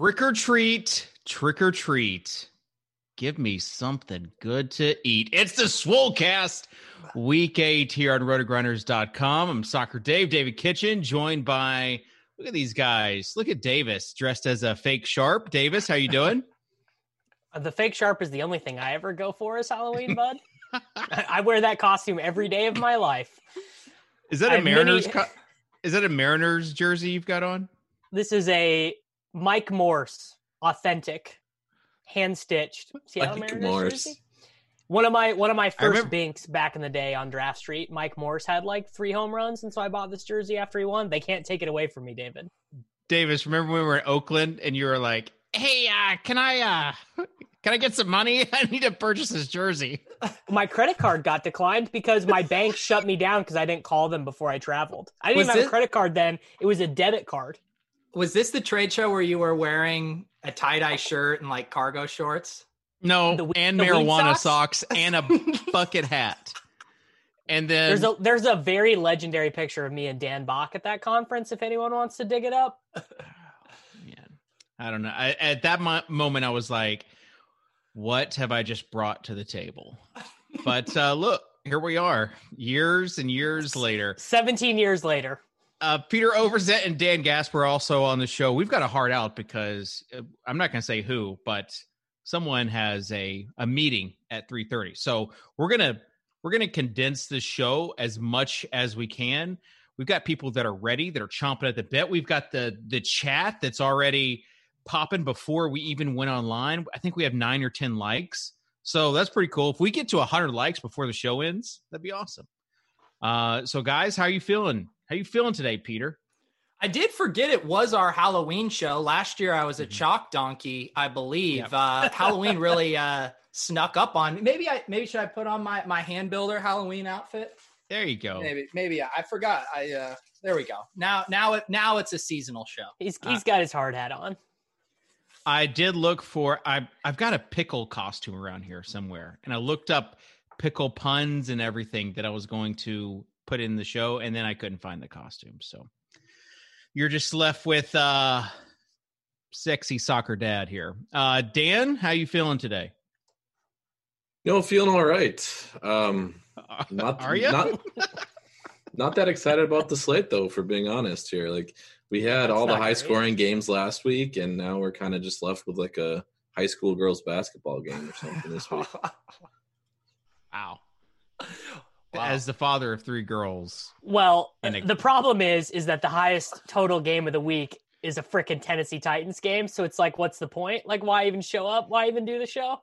Trick or treat, trick or treat. Give me something good to eat. It's the Swolecast, week eight here on rotogrinders.com. I'm Soccer Dave, David Kitchen, joined by look at these guys. Look at Davis dressed as a fake sharp. Davis, how you doing? Uh, The fake sharp is the only thing I ever go for as Halloween, bud. I I wear that costume every day of my life. Is that I a have Mariners? many- co- is that a Mariners jersey you've got on? This is a Mike Morse authentic, hand stitched Seattle Mike Mariners Morse. jersey. One of my one of my first binks back in the day on Draft Street, Mike Morse had like three home runs, and so I bought this jersey after he won. They can't take it away from me, David. Davis, remember when we were in Oakland and you were like, "Hey, uh, can I uh can I get some money? I need to purchase this jersey." My credit card got declined because my bank shut me down because I didn't call them before I traveled. I didn't Was even have it- a credit card then; it was a debit card. Was this the trade show where you were wearing a tie dye shirt and like cargo shorts? No, The and the marijuana socks? socks and a bucket hat. And then There's a there's a very legendary picture of me and Dan Bach at that conference. If anyone wants to dig it up, man, I don't know. I, at that mo- moment, I was like, "What have I just brought to the table?" But uh, look, here we are, years and years later. 17 years later. Uh, Peter Overzet and Dan Gasper also on the show. We've got a heart out because uh, I'm not going to say who, but someone has a a meeting at 3:30. So we're gonna we're gonna condense the show as much as we can. We've got people that are ready, that are chomping at the bit. We've got the the chat that's already popping before we even went online. I think we have nine or ten likes, so that's pretty cool. If we get to 100 likes before the show ends, that'd be awesome. Uh, so guys, how are you feeling? How you feeling today, Peter? I did forget it was our Halloween show. Last year I was a chalk donkey, I believe. Yep. Uh, Halloween really uh, snuck up on me. Maybe I maybe should I put on my my hand builder Halloween outfit? There you go. Maybe maybe I forgot. I uh there we go. Now now it now it's a seasonal show. He's Uh, he's got his hard hat on. I did look for I I've got a pickle costume around here somewhere, and I looked up pickle puns and everything that I was going to put in the show, and then I couldn't find the costume. So you're just left with uh sexy soccer dad here. Uh Dan, how you feeling today? You know, feeling all right. Um, not, Are you? Not, not that excited about the slate though, for being honest here. Like we had That's all the high scoring games last week, and now we're kind of just left with like a high school girls basketball game or something this week. Wow. Wow. As the father of three girls. Well, a- the problem is is that the highest total game of the week is a freaking Tennessee Titans game. So it's like, what's the point? Like, why even show up? Why even do the show?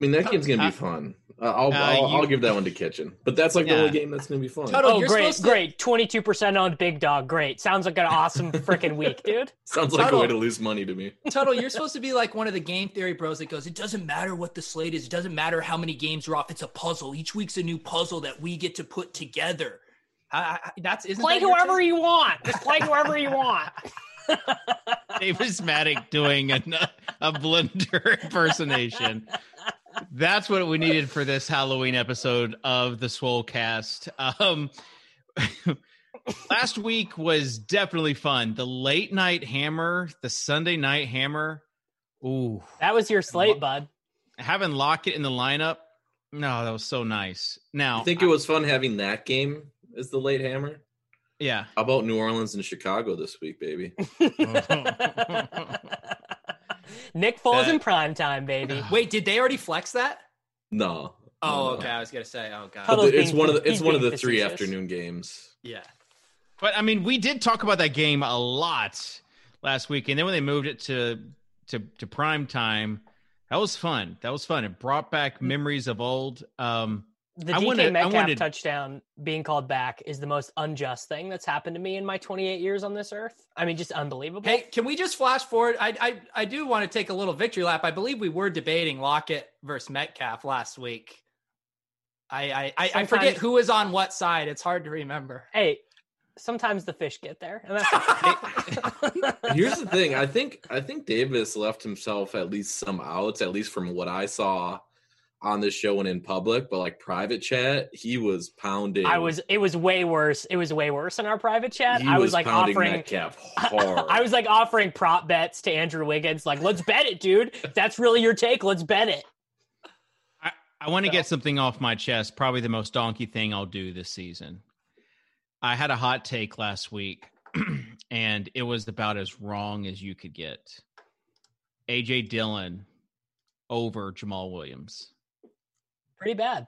I mean, that game's gonna Uh, be fun. Uh, I'll, uh, I'll, you- I'll give that one to Kitchen, but that's like the only game that's gonna be fun. Total- Oh, you're great, to- great. 22% owned Big Dog. Great. Sounds like an awesome freaking week, dude. Sounds like a way to lose money to me. Total, you're supposed to be like one of the game theory bros that goes, it doesn't matter what the slate is. It doesn't matter how many games are off. It's a puzzle. Each week's a new puzzle that we get to put together. I, I, that's isn't Play that whoever you want. Just play whoever you want. Davis Mattek doing a, a blender impersonation. That's what we needed for this Halloween episode of the Swolecast. Um, last week was definitely fun. The late night hammer, the Sunday night hammer. Ooh, That was your slate, bud. having Lockett in the lineup. No, that was so nice. Now I think it was fun having that game as the late hammer. yeah. How about New Orleans and Chicago this week, baby? Nick Foles That- in prime time, baby. Wait, did they already flex that? No. Oh, No, no. okay. I was gonna say, oh god. Huddle- it's being- one of the it's one of the three facetious. afternoon games. Yeah. But I mean, we did talk about that game a lot last week, and then when they moved it to to to prime time, that was fun. That was fun. It brought back memories of old. Um, The I DK wanted- I Metcalf wanted- touchdown being called back is the most unjust thing that's happened to me in my 28 years on this earth. I mean, just unbelievable. Hey, can we just flash forward? I I I do want to take a little victory lap. I believe we were debating Lockett versus Metcalf last week. I I, I, I forget Sometimes- who was on what side. It's hard to remember. Hey, sometimes the fish get there. And that's Here's the thing. I think I think Davis left himself at least some outs, at least from what I saw on this show and in public. But like private chat, he was pounding. I was. It was way worse. It was way worse in our private chat. He I was, like pounding offering. Metcalf hard. I was like offering prop bets to Andrew Wiggins. Like, let's bet it, dude. If that's really your take, let's bet it. I, I want to get something off my chest. Probably the most donkey thing I'll do this season. I had a hot take last week, and it was about as wrong as you could get. AJ Dillon over Jamaal Williams. Pretty bad.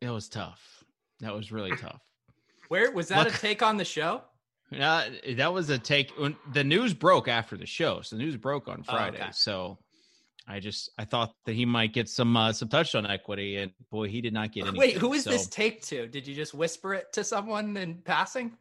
It was tough. That was really tough. Where was that Look- a take on the show? Uh, that was a take. When the news broke after the show, so the news broke on Oh, Friday. okay. So I just I thought that he might get some uh, some touchdown equity, and boy, he did not get any. Wait, who is this take to? Did you just whisper it to someone in passing?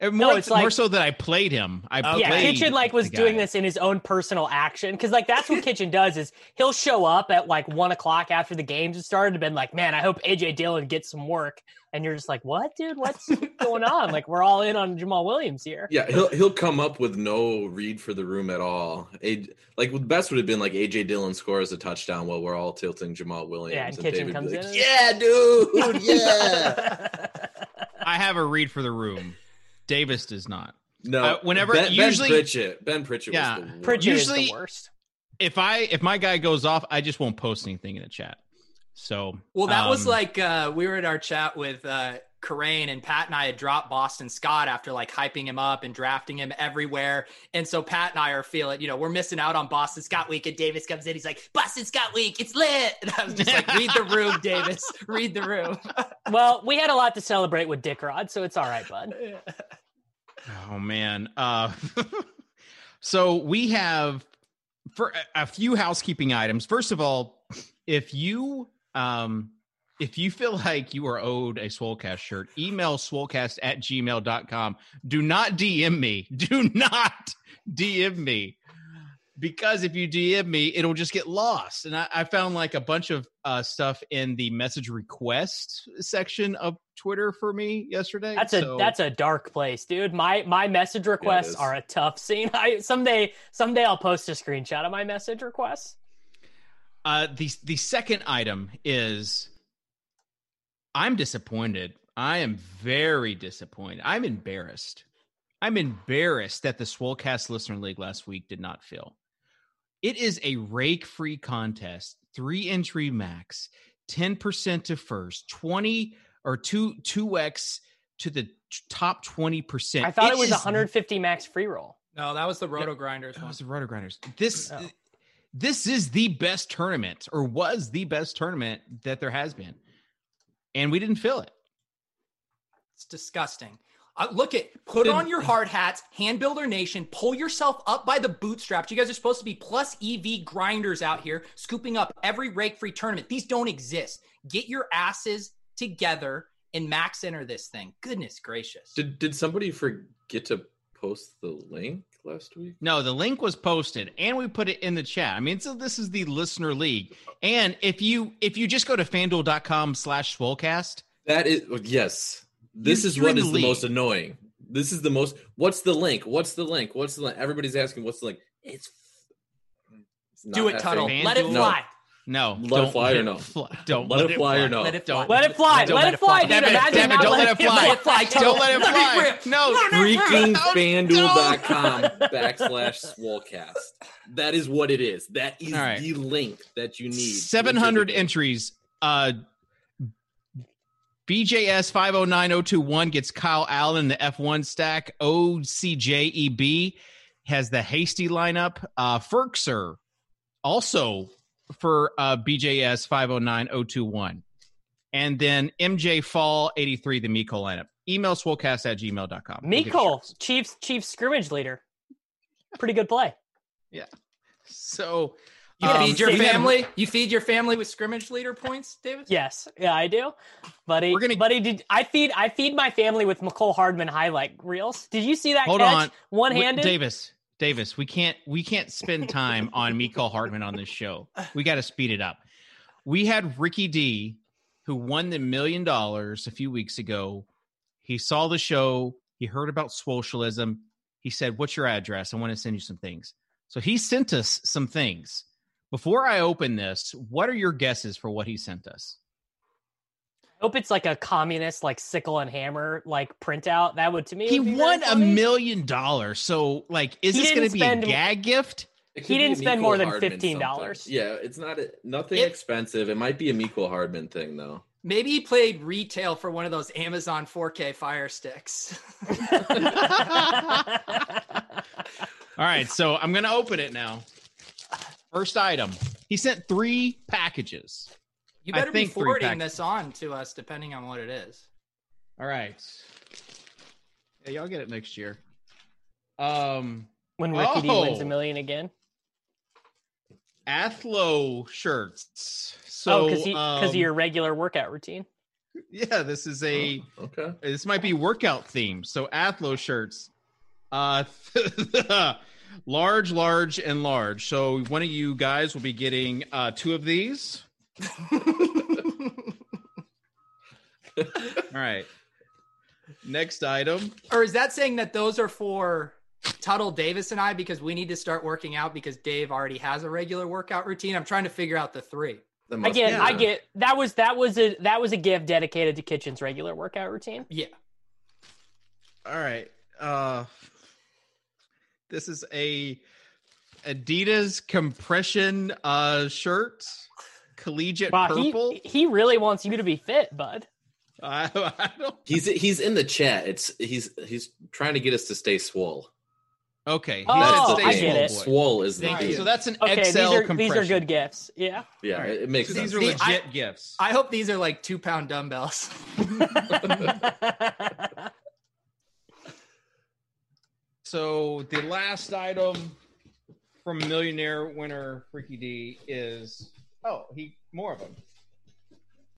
Uh, more, No, it's like- more so that I played him. I Okay. Yeah, Kitchen like was doing this in his own personal action because like that's what Kitchen does is he'll show up at like one o'clock after the games have started and been like, man, I hope AJ Dillon gets some work, and you're just like, what, dude? What's going on? Like we're all in on Jamaal Williams here. Yeah, he'll he'll come up with no read for the room at all. A, like the best would have been like AJ Dillon scores a touchdown while we're all tilting Jamaal Williams. Yeah, and Kitchen David comes like, in. Yeah, dude. Yeah. I have a read for the room. Davis does not. no, Uh, whenever- ben, usually- ben Pritchett, Ben Pritchett Yeah, was the worst. Pritchett Usually- is the worst. If I if my guy goes off, I just won't post anything in the chat. So Well, that was um, like uh, we were in our chat with uh, Kerrane and Pat and I had dropped Boston Scott after like hyping him up and drafting him everywhere. And so Pat and I are feeling, you know, we're missing out on Boston Scott week. And Davis comes in, he's like, Boston Scott week, it's lit. And I was just like, read the room, Davis, read the room. Well, we had a lot to celebrate with Dick Rod, so it's all right, bud. Oh man. Uh so we have for a- few housekeeping items. First of all, if you um if you feel like you are owed a Swolecast shirt, email swolecast at gmail.com. Do not DM me. Do not DM me. Because if you DM me, it'll just get lost. And I, I found like a bunch of uh, stuff in the message request section of Twitter for me yesterday. That's a that's a dark place, dude. My my message requests is. are a tough scene. I someday someday I'll post a screenshot of my message requests. Uh, the the second item is I'm disappointed. I am very disappointed. I'm embarrassed. I'm embarrassed that the Swolecast Listener League last week did not fill. It is a rake free contest, three entry max, 10% to first, 20 or 2 2x to the top 20%. I thought it, was is 150 max free roll. No, that was the Roto Grinders that was the Roto Grinders. This Oh. this is the best tournament, or was the best tournament that there has been, and we didn't fill it. It's disgusting. Uh, look at put on your hard hats, hand builder nation, pull yourself up by the bootstraps. You guys are supposed to be plus EV grinders out here, scooping up every rake free tournament. These don't exist. Get your asses together and max enter this thing. Goodness gracious. Did did somebody forget to post the link last week? No, the link was posted, and we put it in the chat. I mean, so this is the listener league, and if you if you just go to FanDuel.com/slash Swolecast, That is yes. This You- is you're what the the league. most annoying. This is the most. What's the link? What's the link? What's the link? Everybody's asking, what's the link? It's. it's Do it, effing- Tuttle. FanDuel. Let it fly. no, Let it don't fly or no? fly. Don't Let it fly or no? Let it fly. Don't Let it fly. Don't let, it fly, dude. Damn it, Imagine damn it, not don't let it fly. Let it fly. Don't let it fly. rip. No, Freaking Don't- fanduel.com backslash swolecast. That is what it is. That is All right. the link that you need. to Seven enter the hundred game. entries. Uh, BJS five zero nine zero two one gets Kyle Allen in the F one stack. OCJEB has the hasty lineup. Uh, Ferkser also for uh, BJS five zero nine zero two one, and then MJ Fall eighty three the Miko lineup. Email swolecast at gmail.com. We'll Miko. Chiefs Chiefs scrimmage leader. Pretty good play. Yeah. So You Um, feed your we had- family. You feed your family with scrimmage leader points, Davis. Yes, yeah, I do. Buddy, We're gonna- buddy, did I feed I feed my family with Mecole Hardman highlight reels? Did you see that Hold catch? on. one handed, Davis, Davis, we can't we can't spend time on Miko Hardman on this show. We got to speed it up. We had Ricky D, who won the million dollars a few weeks ago. He saw the show. He heard about socialism. He said, "What's your address? I want to send you some things." So he sent us some things. Before I open this, what are your guesses for what he sent us? I hope it's like a communist like sickle and hammer like printout. That would to me He would be won a million dollars. So, like, is He this going to be a spend- gag gift? He didn't spend Mecole more than Hardman $15. Yeah, it's not a, nothing It- expensive. It might be a Miko Hardman thing though. Maybe he played retail for one of those Amazon 4K Fire Sticks. All right, so I'm going to open it now. First item. He sent three packages. You better be think three forwarding this on to us, depending on what it is. All right. Yeah, y'all get it next year. Um, when Ricky D wins Oh. a million again. Athlo shirts. oh, So, because because um, of your regular workout routine. yeah, this is a Oh, okay. this might be workout theme. So Athlo shirts, uh, large, large, and large. So one of you guys will be getting uh two of these. All right. Next item. Or is that saying that those are for Tuttle Davis and I because we need to start working out because Dave already has a regular workout routine? I'm trying to figure out the three. That must Again, I get that was that was a that was a gift dedicated to Kitchen's regular workout routine. Yeah. All right. Uh this is a Adidas compression uh shirt. Collegiate Wow, purple. he he really wants you to be fit, bud. I, I don't He's he's in the chat. It's he's he's trying to get us to stay swole. Okay. Oh, That's He's the a I thing. get it. Swole is the Thank thing. you. So that's an Okay, XL these are compression. these are good gifts. Yeah. yeah, All right. it, it makes So sense. these are legit I- gifts. I hope these are like two pound dumbbells. So the last item from millionaire winner Ricky D is oh he more of them.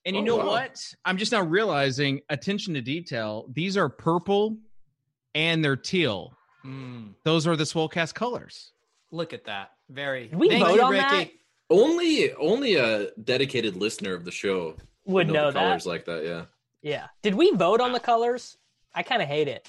And you Oh, know wow. what? I'm just now realizing attention to detail. These are purple and they're teal. Mm, Those are the Swolecast colors. look at that. Very. We Thank vote you, on Ricky. that? only only a dedicated listener of the show Would know the colors like that. Yeah. Yeah. Did we vote on the colors? I kind of hate it.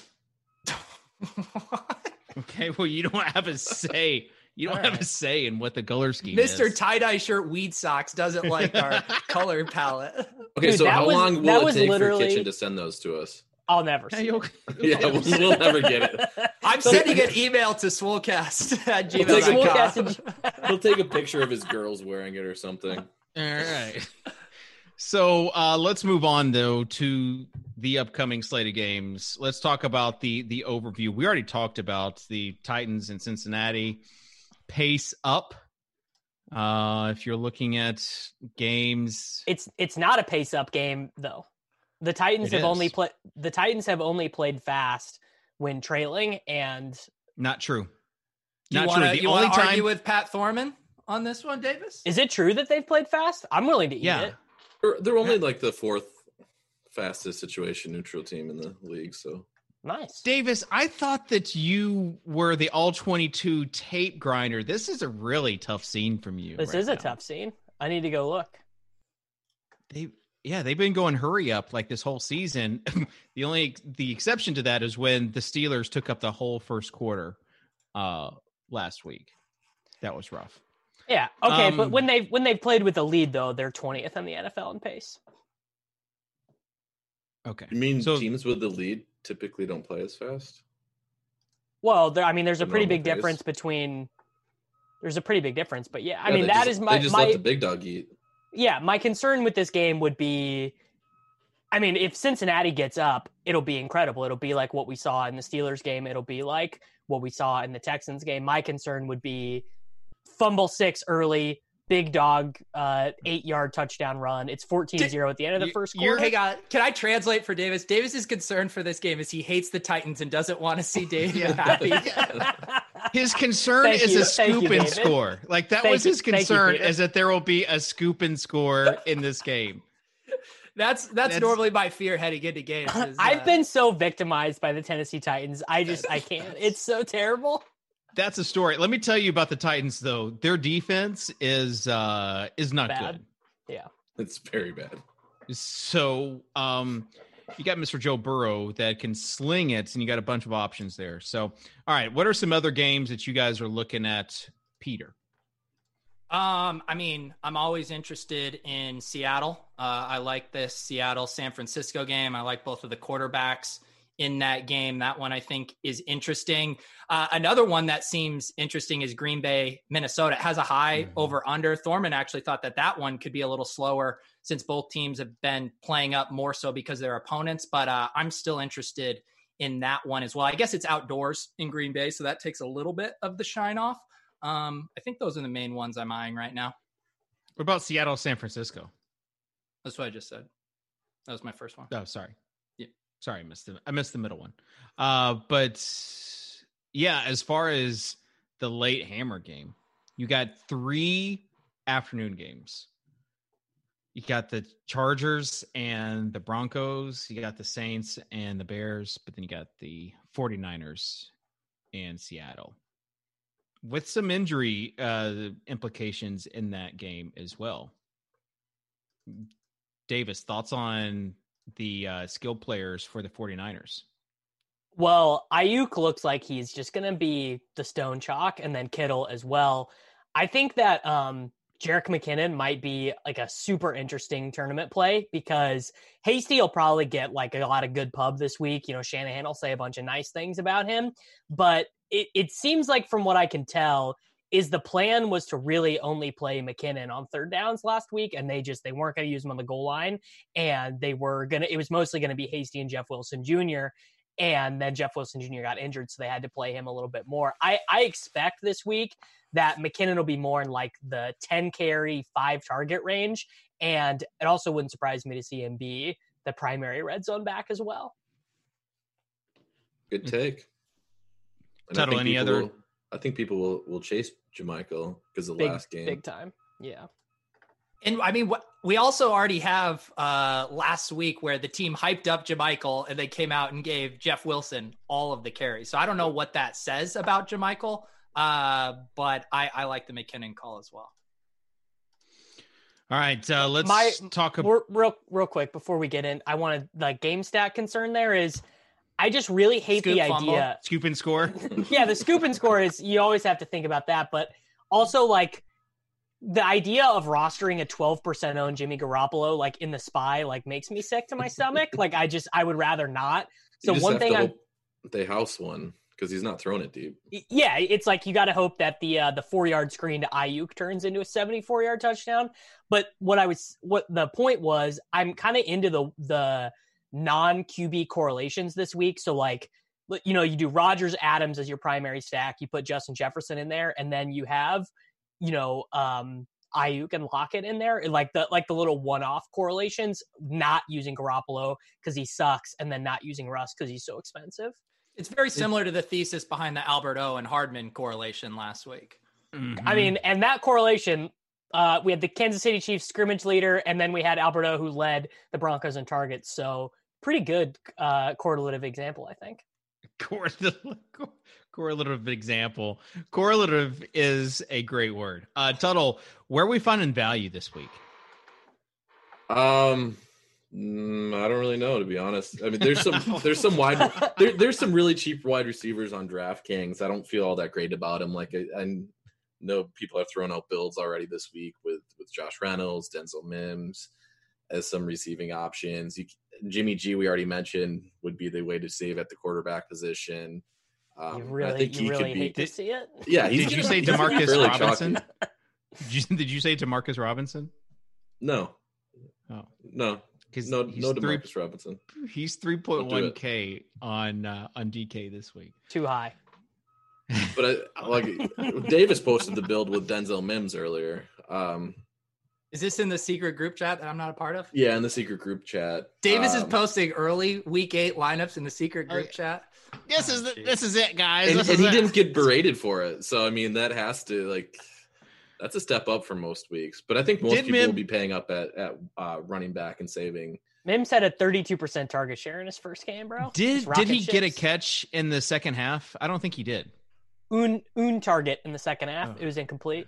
Okay, well you don't have a say. You don't All have a say in what the color scheme is. Mr. is. Tie dye shirt weed socks doesn't like our color palette. Okay, Dude, so that how was- long that will it was take literally- for Kitchen to send those to us? I'll never Hey, see. you it. okay? Yeah, we'll, we'll never get it. I'm sending an email to swolecast at We'll take a gmail.com. Swolecast He'll take a picture of his girls wearing it or something. All right. So uh, let's move on though to the upcoming slate of games. Let's talk about the the overview. We already talked about the Titans in Cincinnati. Pace up. Uh, if you're looking at games, It's it's not a pace up game though. The Titans It have only played the Titans have only played fast when trailing and not true. Do you Not want true. The you only time argue with Pat Thorman on this one, Davis? is it true that they've played fast? I'm willing to eat Yeah. it. They're, they're only like the fourth fastest situation neutral team in the league. So Nice. Davis, I thought that you were the all 22 tape grinder. This is a really tough scene from you. This right is a tough scene. I need to go look. they yeah they've been going hurry up like this whole season the only the exception to that is when the steelers took up the whole first quarter uh last week that was rough Yeah. Okay, Um, but when they when they've played with a lead though, they're 20th in the NFL in pace. Okay you mean So- teams with the lead typically don't play as fast? Well, there I mean there's a pretty big pace. difference between there's a pretty big difference. But yeah, I Yeah, mean they that just- is my They just my let the big dog eat. yeah, my concern with this game would be I mean, if Cincinnati gets up, it'll be incredible. It'll be like what we saw in the Steelers game. It'll be like what we saw in the Texans game. My concern would be fumble six early, big dog, uh, eight yard touchdown run. It's 14 0 at the end of the first you're- quarter. Hang on. Can I translate for Davis? Davis's concern for this game is he hates the Titans and doesn't want to see David Yeah. happy. His concern Thank is you. a Thank you, scoop and score. Like that Thank was his Thank you, concern Peter. is that there will be a scoop and score in this game. That's, that's That's- normally my fear heading into games. is, I've uh, been so victimized by the Tennessee Titans. I just, I can't. It's so terrible. That's a story. Let me tell you about the Titans though. Their defense is uh is not Bad. good. Yeah, it's very bad. So um you got Mr. Joe Burrow that can sling it and you got a bunch of options there. So all right, what are some other games that you guys are looking at, Peter? Um, I mean, I'm always interested in Seattle. Uh, I like this Seattle San Francisco game. I like both of the quarterbacks in that game. That one I think is interesting. Uh, another one that seems interesting is Green Bay, Minnesota. It has a high Mhm. over under. Thorman actually thought that that one could be a little slower since both teams have been playing up more so because their opponents. But uh, I'm still interested in that one as well. I guess it's outdoors in Green Bay, so that takes a little bit of the shine off. Um, I think those are the main ones I'm eyeing right now. What about Seattle, San Francisco? That's what I just said. That was my first one. Oh, sorry. Sorry, I missed the I missed the middle one. Uh, but yeah, as far as the late hammer game, you got three afternoon games. You got the Chargers and the Broncos, you got the Saints and the Bears, but then you got the 49ers and Seattle. With some injury uh implications in that game as well. Davis, thoughts on the uh, skill players for the 49ers? Well, Aiyuk looks like he's just going to be the stone chalk and then Kittle as well. I think that um Jerick McKinnon might be like a super interesting tournament play because Hasty will probably get like a lot of good pub this week. You know, Shanahan will say a bunch of nice things about him, but it, it seems like from what I can tell is the plan was to really only play McKinnon on third downs last week and they just they weren't going to use him on the goal line and they were going to it was mostly going to be Hasty and Jeff Wilson Jr and then Jeff Wilson Jr. got injured, so they had to play him a little bit more. I, I expect this week that McKinnon will be more in like the 10 carry, five target range. And it also wouldn't surprise me to see him be the primary red zone back as well. Good hmm. take. And I Tuttle, think any other- will- I think people will, will chase JaMycal because the Big, last game. big time. Yeah. And I mean, what we also already have uh, last week where the team hyped up JaMycal and they came out and gave Jeff Wilson all of the carries. So I don't know what that says about JaMycal, uh, but I, I like the McKinnon call as well. All right, uh, let's My- talk about. Real, real, real quick before we get in, I want to, the game stat concern there is I just really hate Scoop the fumble. idea. Scoop and score. yeah, the scoop and score is you always have to think about that, but also like the idea of rostering a 12% owned Jimmy Garoppolo like in the spy like makes me sick to my stomach. like I just I would rather not. You So just one have thing to I'm hope they house one because he's not throwing it deep. yeah, it's like you got to hope that the uh, the four yard screen to Aiyuk turns into a seventy four yard touchdown. But what I was what the point was, I'm kind of into the the non QB correlations this week. So like you know you do Rodgers Adams as your primary stack, you put Justin Jefferson in there, and then you have you know um Aiyuk and Lockett in there, like the like the little one off correlations, not using Garoppolo because he sucks, and then not using Russ because he's so expensive. It's very similar to the thesis behind the Albert O and Hardman correlation last week. I Mhm. mean, and that correlation, uh, we had the Kansas City Chiefs scrimmage leader, and then we had Albert O who led the Broncos in targets. So pretty good uh, correlative example, I think. correlative, correlative example. Correlative is a great word. Uh, Tuttle, where are we finding value this week? Um, mm, I don't really know to be honest. I mean, there's some there's some wide there, there's some really cheap wide receivers on DraftKings. I don't feel all that great about them. Like I, I know people have thrown out builds already this week with with Josh Reynolds, Denzel Mims as some receiving options. You, Jimmy G, we already mentioned, would be the way to save at the quarterback position. Um, You I really, think he really could be. hate to see it. Yeah, he's Did you gonna- say gonna be Demarcus fairly Robinson? Did you, did you say Demarcus Robinson? No, Oh, no, because no, he's no. three Demarcus Robinson. he's three point one k on uh, on DK this week. Too high. But I, like Davis posted the build with Denzel Mims earlier. Um, Is this in the secret group chat that I'm not a part of? yeah, in the secret group chat. Davis is Um, posting early week eight lineups in the secret group Oh, chat. This is the, this is it, guys. and, and he it. didn't get berated for it. So I mean, that has to like that's a step up for most weeks. But I think most Did people Mim- will be paying up at at uh, running back and saving. Mims had a 32% target share in his first game, bro. Did did he get a catch in the second half? I don't think he did. un un target in the second half. Oh. It was incomplete.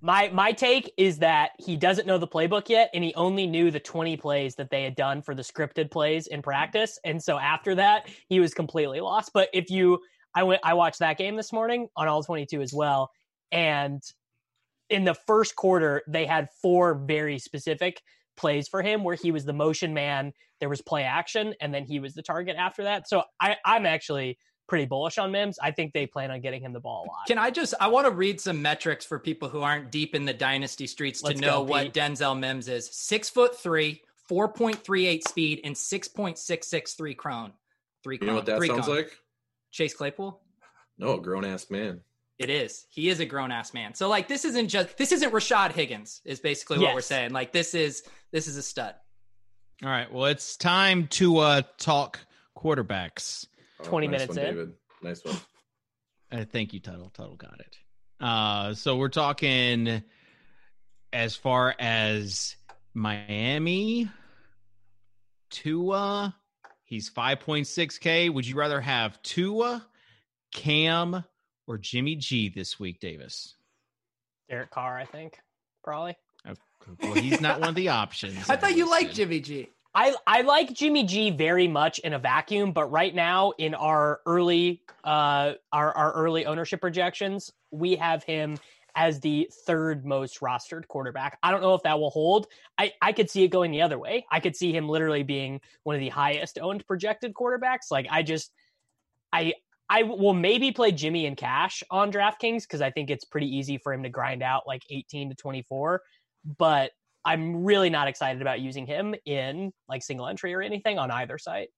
My my take is that he doesn't know the playbook yet, and he only knew the 20 plays that they had done for the scripted plays in practice. And so after that, he was completely lost. But if you I went I watched that game this morning on all 22 as well. And in the first quarter, they had four very specific plays for him where he was the motion man, there was play action, and then he was the target after that. So I, I'm actually pretty bullish on Mims. I think they plan on getting him the ball a lot. Can I just? I want to read some metrics for people who aren't deep in the dynasty streets Let's to know go, what Denzel Mims is. Six foot three, four point three eight speed, and six point six six three crone. Three. You know what that sounds cone. like? Chase Claypool. No, a grown ass man. It is. He is a grown ass man. So like, this isn't just. This isn't Rashad Higgins. Is basically what we're saying. Like, this is this is a stud. All right. Well, it's time to uh talk quarterbacks. 20 nice minutes one, in. David. Nice one. Uh, thank you, Tuttle. Tuttle got it. Uh, so we're talking as far as Miami, Tua. He's 5.6K. Would you rather have Tua, Cam, or Jimmy G this week, Davis? Derek Carr, I think, probably. Well, he's not one of the options. I thought you liked. Jimmy G. I, I like Jimmy G very much in a vacuum, but right now in our early uh our, our early ownership projections, we have him as the third most rostered quarterback. I don't know if that will hold. I, I could see it going the other way. I could see him literally being one of the highest owned projected quarterbacks. Like I just I I will maybe play Jimmy in cash on DraftKings because I think it's pretty easy for him to grind out like 18 to 24. But I'm really not excited about using him in like single entry or anything on either site.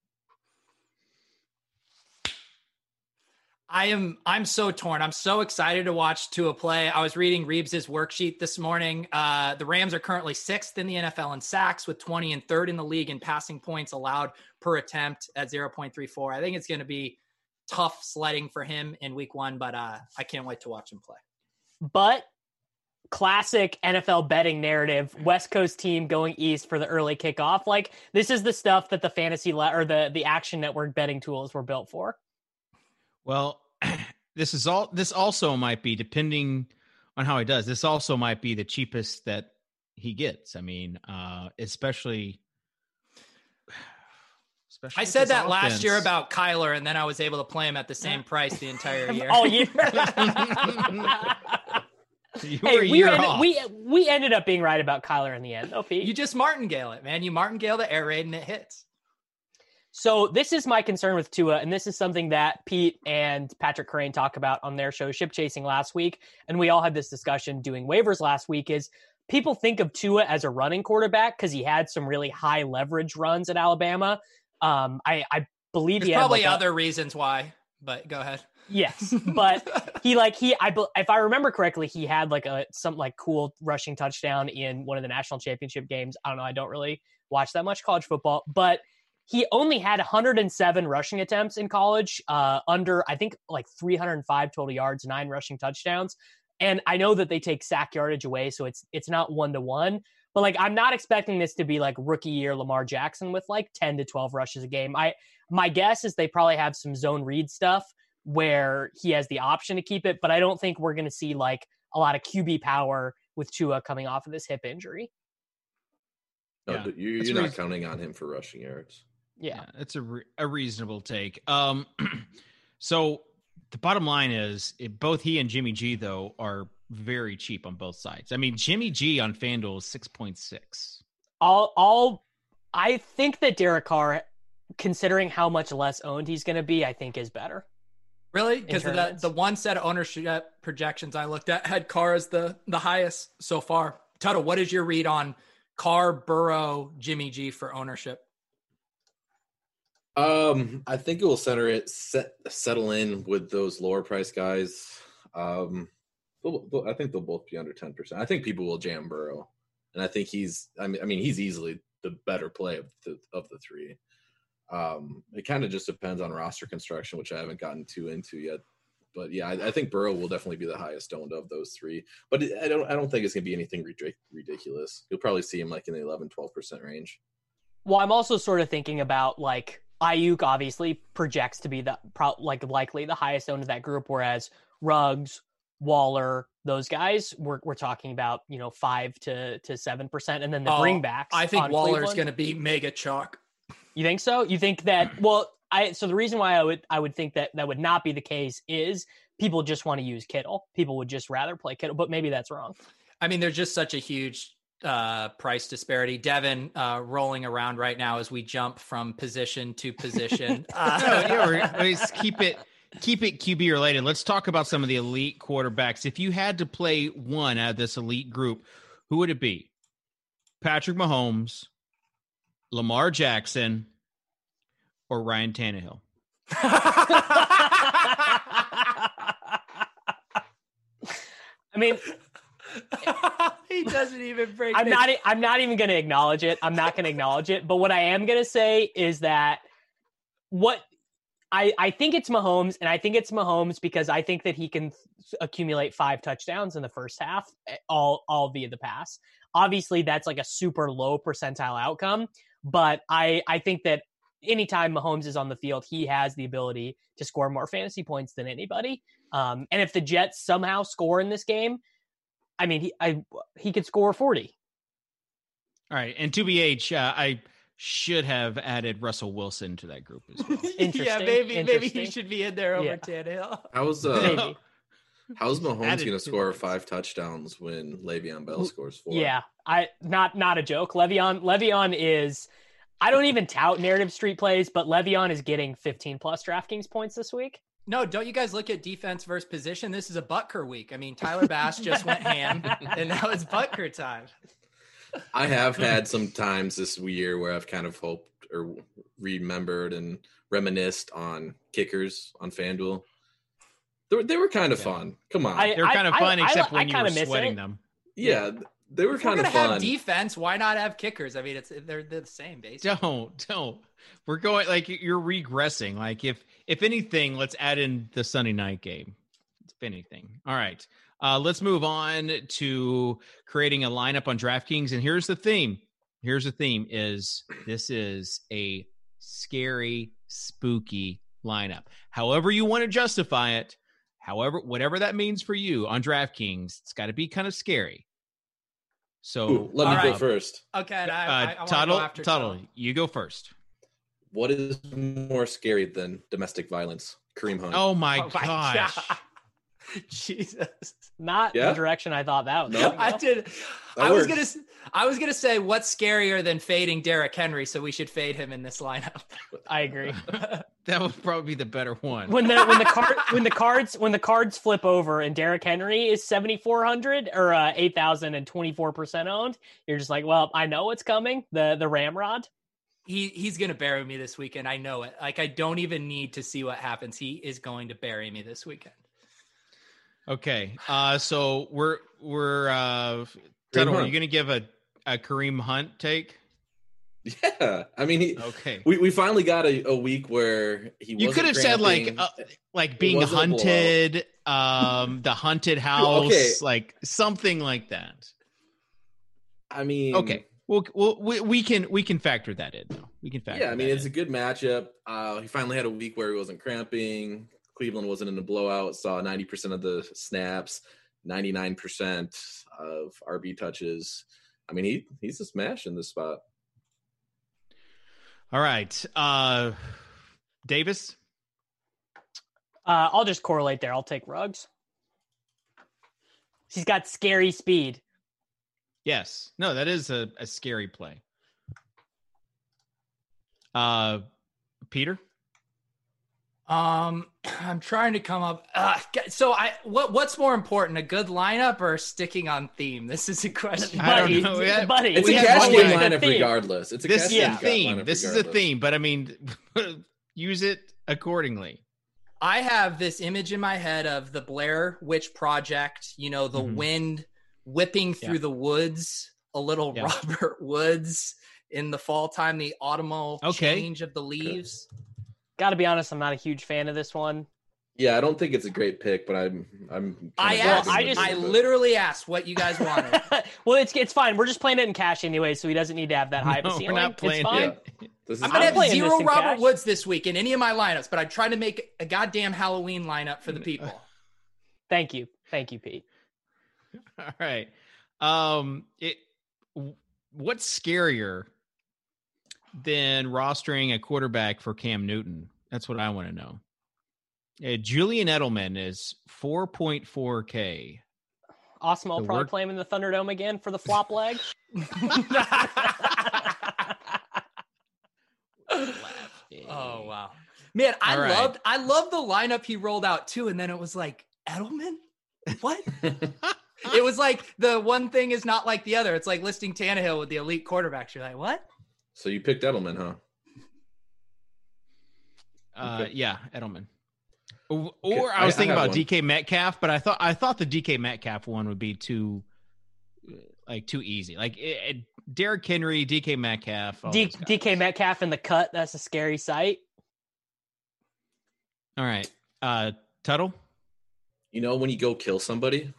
I am I'm so torn. I'm so excited to watch Tua play. I was reading Reeves's worksheet this morning. Uh, the Rams are currently sixth in the NFL in sacks with 20 and third in the league in passing points allowed per attempt at 0.34. I think it's going to be tough sledding for him in week one, but uh, I can't wait to watch him play. But classic NFL betting narrative, West Coast team going east for the early kickoff. Like this is the stuff that the fantasy le- or the the Action Network betting tools were built for. Well, this is all. This also might be depending on how he does. This also might be the cheapest that he gets. I mean, uh, especially. especially I said this that last year about Kyler, and then I was able to play him at the same price the entire year. All year. You hey, a we, ended, we we ended up being right about Kyler in the end, though, Pete. You just martingale it, man. You martingale the air raid and it hits. So this is my concern with Tua, and this is something that Pete and Patrick Kerrane talk about on their show Ship Chasing last week, and we all had this discussion doing waivers last week. Is people think of Tua as a running quarterback because he had some really high leverage runs at Alabama. Um, I, I believe There's he had probably like a- other reasons why, but go ahead. Yes, but he like he I if I remember correctly, he had like a some like cool rushing touchdown in one of the national championship games. I don't know. I don't really watch that much college football, but he only had 107 rushing attempts in college, uh, under I think like 305 total yards, nine rushing touchdowns. And I know that they take sack yardage away, so it's it's not one to one. But like I'm not expecting this to be like rookie year Lamar Jackson with like 10 to 12 rushes a game. I my guess is they probably have some zone read stuff where he has the option to keep it, but I don't think we're going to see like a lot of QB power with Tua coming off of this hip injury. No, Yeah, you, that's you're not reason- counting on him for rushing yards. Yeah. it's a re- a reasonable take. Um, so the bottom line is, it, both he and Jimmy G though are very cheap on both sides. I mean, Jimmy G on FanDuel is six point six. I'll, I'll, I think that Derek Carr, considering how much less owned he's going to be, I think is better. Really? Because the the one set of ownership projections I looked at had Carr as the the highest so far. Tuttle, what is your read on Carr, Burrow, Jimmy G for ownership? Um, I think it will center it set settle in with those lower price guys. Um, they'll- they'll- I think they'll both be under ten percent. I think people will jam Burrow, and I think he's. I mean, I mean, he's easily the better play of the of the three. Um, it kind of just depends on roster construction, which I haven't gotten too into yet. But yeah, I, I think Burrow will definitely be the highest owned of those three. But I don't. I don't think it's gonna be anything ridic- ridiculous. You'll probably see him like in the 11, 12 percent range. Well, I'm also sort of thinking about like Aiyuk obviously projects to be the pro- like likely the highest owned of that group, whereas Ruggs, Waller, those guys we're we're talking about you know five to to seven percent, and then the Oh, bringbacks. I think on Waller's going to be mega chalk. You think so? You think that? Well, I so the reason why I would I would think that that would not be the case is people just want to use Kittle. People would just rather play Kittle, but maybe that's wrong. I mean, there's just such a huge uh, price disparity. Devin uh, rolling around right now as we jump from position to position. No, Uh, yeah, we're, let's keep it keep it QB related. Let's talk about some of the elite quarterbacks. If you had to play one out of this elite group, who would it be? Patrick Mahomes, Lamar Jackson, or Ryan Tannehill? I mean, he doesn't even break. I'm the- not. I'm not even going to acknowledge it. I'm not going to acknowledge it. But what I am going to say is that what I I think it's Mahomes, and I think it's Mahomes because I think that he can accumulate five touchdowns in the first half, eh, all all via the pass. Obviously, that's like a super low percentile outcome, but I I think that anytime Mahomes is on the field, he has the ability to score more fantasy points than anybody. Um, and if the Jets somehow score in this game, I mean, he I he could score forty. All right, and to BH, uh, I should have added Russell Wilson to that group as well. yeah, maybe maybe he should be in there over Yeah. Tannehill. How's uh, Maybe. How's Mahomes going to to score it. five touchdowns when Le'Veon Bell scores four? Yeah, I not not a joke. Le'Veon Le'Veon is. I don't even tout narrative street plays, but Le'Veon is getting 15 plus DraftKings points this week. No, don't you guys look at defense versus position? This is a Butker week. I mean, Tyler Bass just went ham, and now it's Butker time. I have had some times this year where I've kind of hoped or remembered and reminisced on kickers on FanDuel. They were, they were kind of Yeah. fun. Come on. I- They're kind of fun, I- except I when you kinda were sweating it. them. yeah, they were If we're kind of fun. have defense. Why not have kickers? I mean, it's they're, they're the same basically. Don't don't. We're going like you're regressing. Like if if anything, let's add in the Sunday night game. If anything, all right. Uh, let's move on to creating a lineup on DraftKings. And here's the theme. Here's the theme: is this is a scary, spooky lineup. However you want to justify it, however whatever that means for you on DraftKings, it's got to be kind of scary. So Ooh, let me All go first. Okay, and I, uh, I, I Tuttle, go after Tuttle, you go first. What is more scary than domestic violence? Kareem Hunt. Oh my, Oh my gosh. God. Jesus. Not Yeah? the direction I thought that was. No? I did. That I was gonna. s- I was gonna say what's scarier than fading Derrick Henry, so we should fade him in this lineup. I agree. That would probably be the better one. When the when the card when the cards when the cards flip over and Derrick Henry is 7400 or uh, 8024 percent owned, you're just like, well, I know what's coming. The the ramrod. he he's gonna bury me this weekend. I know it. Like I don't even need to see what happens. He is going to bury me this weekend. Okay. Uh so we're we're uh Tuttle, are you gonna give a, a Kareem Hunt take? Yeah, I mean, he, Okay. we we finally got a, a week where he. You could have said like uh, like being wasn't a blowout. hunted, um the haunted house, Okay. like something like that. I mean, Okay. Well, well we, we can we can factor that in though. We can factor Yeah, I mean it's a good matchup. Uh, he finally had a week where he wasn't cramping. Cleveland wasn't in a blowout. Saw ninety percent of the snaps, ninety nine percent of RB touches. I mean, he he's a smash in this spot. All right. Uh Davis? Uh, I'll just correlate there. I'll take Ruggs. He's got scary speed. Yes. No, that is a, a scary play. Uh Peter? Um, I'm trying to come up. Uh, so I what what's more important, a good lineup or sticking on theme? This is a question. I don't Buddy, know. Yeah. buddy, It's We a have cash game lineup theme. regardless. It's a This cash is game a theme. lineup This is a theme, but I mean, use it accordingly. I have this image in my head of the Blair Witch Project. You know, the Mhm. wind whipping through Yeah. the woods. A little Yeah. Robert Woods in the fall time, the autumnal Okay. change of the leaves. Got to be honest, I'm not a huge fan of this one. Yeah, I don't think it's a great pick, but I'm I'm. I asked. I just- I literally asked what you guys wanted. well, it's it's fine. We're just playing it in cash anyway, so he doesn't need to have that high of a No, ceiling. we're not playing. It's fine. Yeah. This is I'm I'm gonna have playing zero this Robert cash. Woods this week in any of my lineups, but I'm trying to make a goddamn Halloween lineup for the people. Thank you, thank you, Pete. All right. Um, it. What's scarier than rostering a quarterback for Cam Newton? That's what I want to know. Uh, Julian Edelman is 4.4K. Awesome. I'll The probably work- play him in the Thunderdome again for the flop leg. Oh wow, man! I All right. loved I loved the lineup he rolled out too, and then it was like Edelman. What? it was like the one thing is not like the other. It's like listing Tannehill with the elite quarterbacks. You're like, what? So you picked Edelman, huh? Uh, Okay. yeah, Edelman. Or, or Okay, I was I- I thinking have about one. DK Metcalf, but I thought I thought the DK Metcalf one would be too like too easy. Like it, it, Derrick Henry, DK Metcalf, D- DK Metcalf in the cut. That's a scary sight. All right, uh, Tuttle. You know when you go kill somebody,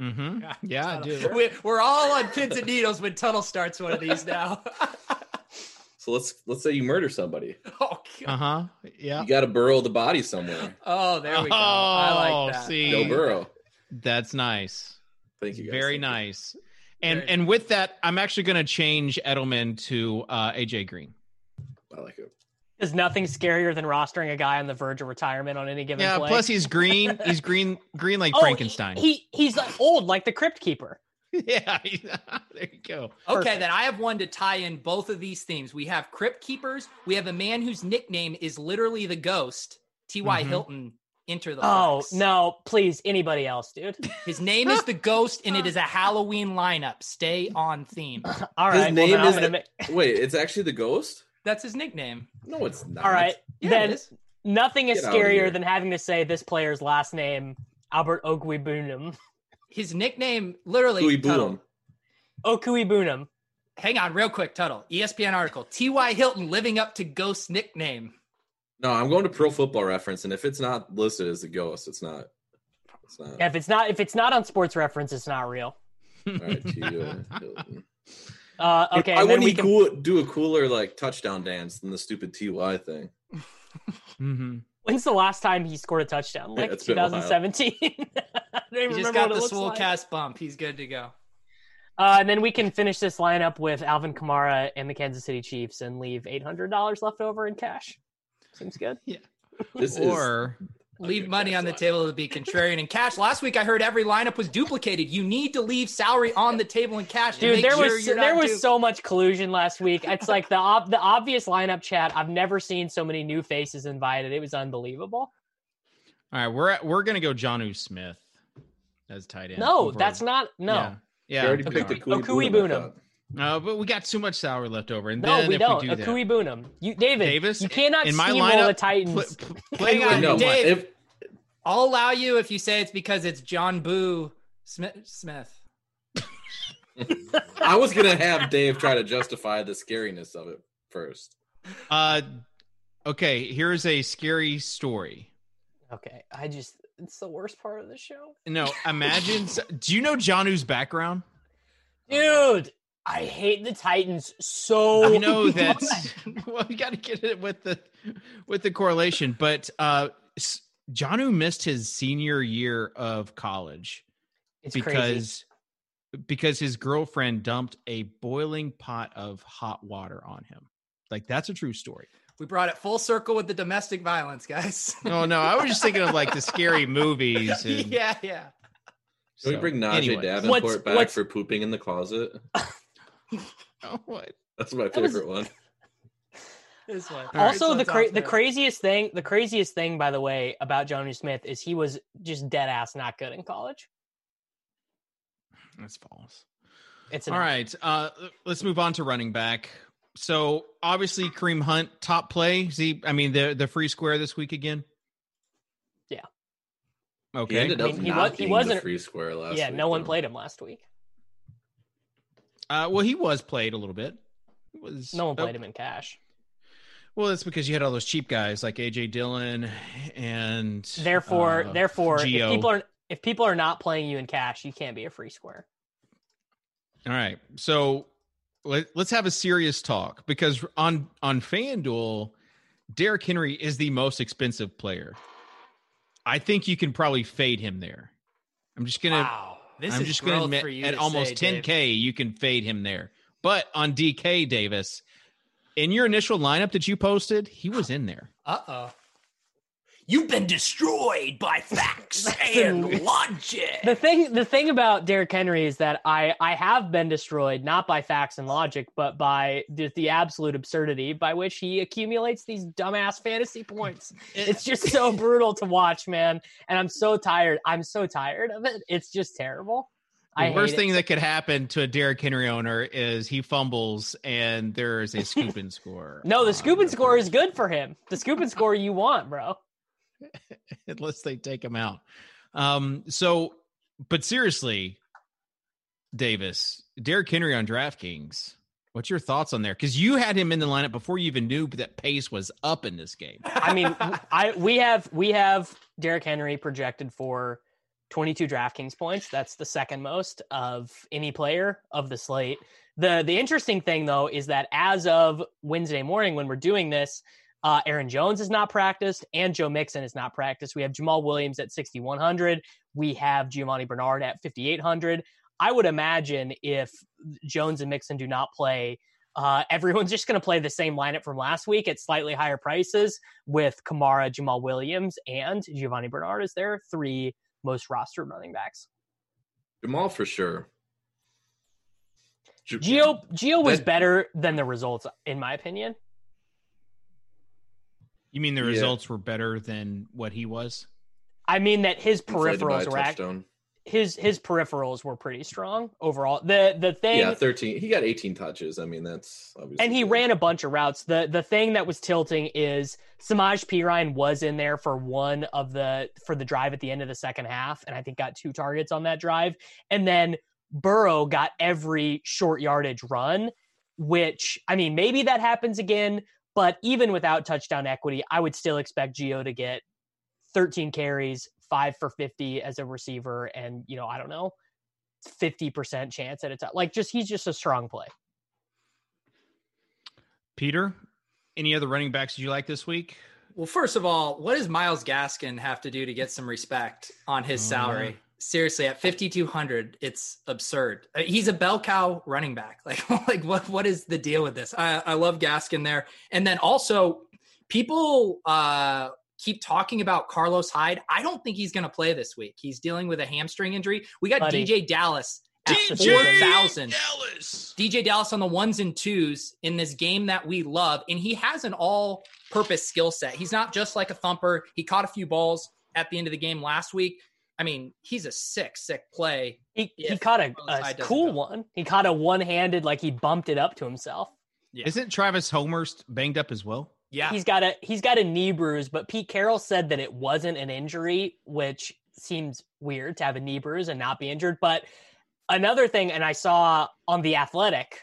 Mm-hmm. Yeah, I do. We- We're all on pins and needles when Tuttle starts one of these now. so let's let's say you murder somebody. oh, Uh God. huh. Yeah. You got to burrow the body somewhere. oh, there we go. I Oh, like that. see. Go burrow. That's nice. Thank you. Guys. Very Thank you. nice. And Very and with that, I'm actually going to change Edelman to uh, AJ Green. I like it. There's nothing scarier than rostering a guy on the verge of retirement on any given Yeah. play. Plus, he's green. He's green. Green like Oh, Frankenstein. He he's like old, like the Crypt Keeper. yeah. there you go. Okay, Perfect. then I have one to tie in both of these themes. We have Crypt Keepers. We have a man whose nickname is literally the Ghost. T.Y. Mhm. Hilton. Enter the Oh flex. no, please, anybody else, dude. His name is the Ghost, and it is a Halloween lineup. Stay on theme. All right. His name well, is the- make- Wait, it's actually the ghost? That's his nickname. No, it's not. All right, Yeah, then is. nothing is Get scarier than having to say this player's last name, Albert Okwuegbunam. His nickname, literally, Cooey Tuttle. boom. Okuibunum. Hang on, real quick, Tuttle. ESPN article. T.Y. Hilton living up to Ghost's nickname. No, I'm going to Pro Football Reference, and if it's not listed as a ghost, it's not. It's not. Yeah, if it's not if it's not on Sports Reference, it's not real. All right, to uh, Hilton. Uh, okay, I and then wouldn't we can, cool, do a cooler like touchdown dance than the stupid Ty thing? Mm-hmm. When's the last time he scored a touchdown? Like it's been a while. 2017. I don't even He just got the it swole like. cast bump. He's good to go. Uh, and then we can finish this lineup with Alvin Kamara and the Kansas City Chiefs and leave eight hundred dollars left over in cash. Seems good. Yeah. This Or Leave Okay, money on the that's table to be contrarian and cash. Last week I heard every lineup was duplicated. You need to leave salary on the table in cash. Dude, there sure was there was du- so much collusion last week. It's like the ob- the obvious lineup chat. I've never seen so many new faces invited. It was unbelievable. all right, we're at, we're gonna go Jonnu Smith as tight end. No, over- that's not no. Yeah. You Yeah. already we picked the are. Cooey Okui Boom, I Boonum. thought. No, but we got too much salary left over, and No, then we if don't. we do that, Akui Boonum. You David, Davis you cannot in my steamroll lineup, the Titans. pl- pl- play on, No, Dave. if I'll allow you if you say it's because it's John Boo Smith. Smith. I was gonna have Dave try to justify the scariness of it first. Uh, okay, here's a scary story. okay, I just it's the worst part of the show. No, imagine. do you know Jonnu's background? Dude, I hate the Titans so I know that. much. well, you got to get it with the with the correlation, but uh, S- Jonnu missed his senior year of college It's because crazy. because his girlfriend dumped a boiling pot of hot water on him. Like that's a true story. We brought it full circle with the domestic violence, guys. Oh no, I was just thinking of like the scary movies. And, yeah, yeah. Can we bring Najee anyways. Davenport What's- back what's- for pooping in the closet? Oh, what? That's my That was- favorite one. this one. also, so the cra- the craziest thing, the craziest thing, by the way, about Johnny Smith is he was just dead ass not good in college. That's false. It's an All right. Uh, let's move on to running back. So obviously Kareem Hunt top play. Is he? I mean the the free square this week again. Yeah. He Okay. ended I up mean, he not was, he wasn't, the free square last. yeah, week, no one though. played him last week. Uh, well, he was played a little bit. He Was No one played him in cash. Well, that's because you had all those cheap guys like AJ Dillon and Therefore, uh, therefore, if people are if people are not playing you in cash, you can't be a free square. All right. So let, let's have a serious talk because on on FanDuel, Derrick Henry is the most expensive player. I think you can probably fade him there. I'm just gonna Wow. This I'm is just gonna admit at to almost say, 10k you can fade him there. But on DK Davis, in your initial lineup that you posted, he was in there. Uh oh. You've been destroyed by facts and logic. The thing the thing about Derrick Henry is that I I have been destroyed not by facts and logic, but by the, the absolute absurdity by which he accumulates these dumbass fantasy points. It's just so brutal to watch, man. And I'm so tired. I'm so tired of it. It's just terrible. The I worst thing it. that could happen to a Derrick Henry owner is he fumbles and there is a scoop and score. No, the on scoop and score is good for him. The scoop and score you want, bro. unless they take him out. Um, so, but seriously, Davis, Derrick Henry on DraftKings. What's your thoughts on there? Because you had him in the lineup before you even knew that pace was up in this game. I mean, I we have we have Derrick Henry projected for 22 DraftKings points. That's the second most of any player of the slate. The the interesting thing though is that as of Wednesday morning when we're doing this, uh, Aaron Jones is not practiced and Joe Mixon is not practiced. We have Jamaal Williams at 6100. We have Giovani Bernard at 5800. I would imagine if Jones and Mixon do not play, uh, everyone's just going to play the same lineup from last week at slightly higher prices with Kamara, Jamaal Williams, and Giovani Bernard as their three most rostered running backs. Jamaal for sure. Gio Gio was That- better than the results, in my opinion. You mean the Yeah. results were better than what he was? I mean that his inflated by a peripherals were act- his his peripherals were pretty strong overall. The the thing Yeah, thirteen. He got eighteen touches. I mean, that's obviously and he good. ran a bunch of routes. The the thing that was tilting is Samaje Perine was in there for one of the for the drive at the end of the second half, and I think got two targets on that drive. And then Burrow got every short yardage run, which I mean maybe that happens again, but even without touchdown equity, I would still expect Gio to get 13 carries, five for 50 as a receiver, and you know I don't know. 50% chance at a time. Like just he's just a strong play. Peter, any other running backs did you like this week? Well, first of all, what does Myles Gaskin have to do to get some respect on his Oh, salary? Yeah. Seriously, at 5200, it's absurd. Uh, He's a bell cow running back. Like like what what is the deal with this? I I love Gaskin there. And then also people uh keep talking about Carlos Hyde. I don't think he's going to play this week. He's dealing with a hamstring injury. We got Buddy. DJ Dallas at DJ 4000. Dallas. DJ Dallas on the ones and twos in this game that we love. And he has an all purpose skill set. He's not just like a thumper. He caught a few balls at the end of the game last week. I mean, he's a sick, sick play. He, he caught a, a cool go. one. He caught a one handed, like he bumped it up to himself. Isn't Travis Homer's banged up as well? Yeah. He's got a he's got a knee bruise, but Pete Carroll said that it wasn't an injury, which seems weird to have a knee bruise and not be injured. But another thing, and I saw on the Athletic,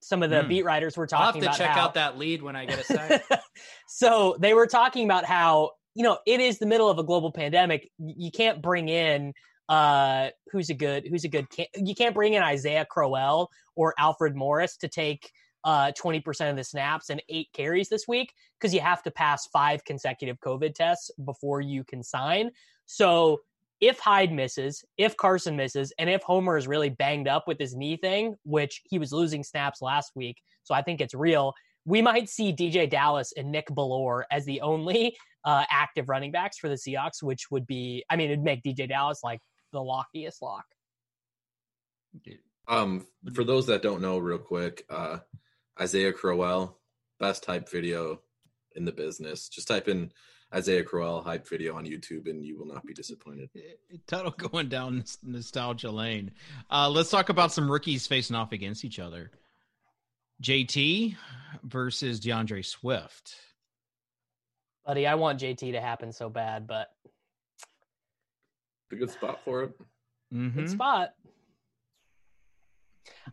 some of the Hmm. beat writers were talking. I'll have to about check how, out that lead when I get a sec. so they were talking about how you know it is the middle of a global pandemic. You can't bring in uh who's a good who's a good you can't bring in Isaiah Crowell or Alfred Morris to take uh 20% of the snaps and eight carries this week because you have to pass five consecutive COVID tests before you can sign. So if Hyde misses, if Carson misses, and if Homer is really banged up with his knee thing, which he was losing snaps last week, so I think it's real, we might see DJ Dallas and Nick Bellore as the only uh, active running backs for the Seahawks, which would be, I mean, it'd make DJ Dallas like the lockiest lock. Um, for those that don't know, real quick, uh, Isaiah Crowell, best hype video in the business. Just type in Isaiah Crowell hype video on YouTube, and you will not be disappointed. Total going down nostalgia lane. Uh, let's talk about some rookies facing off against each other. JT versus D'Andre Swift. Buddy, I want JT to happen so bad, but It's a good spot for it. Mm-hmm. good spot.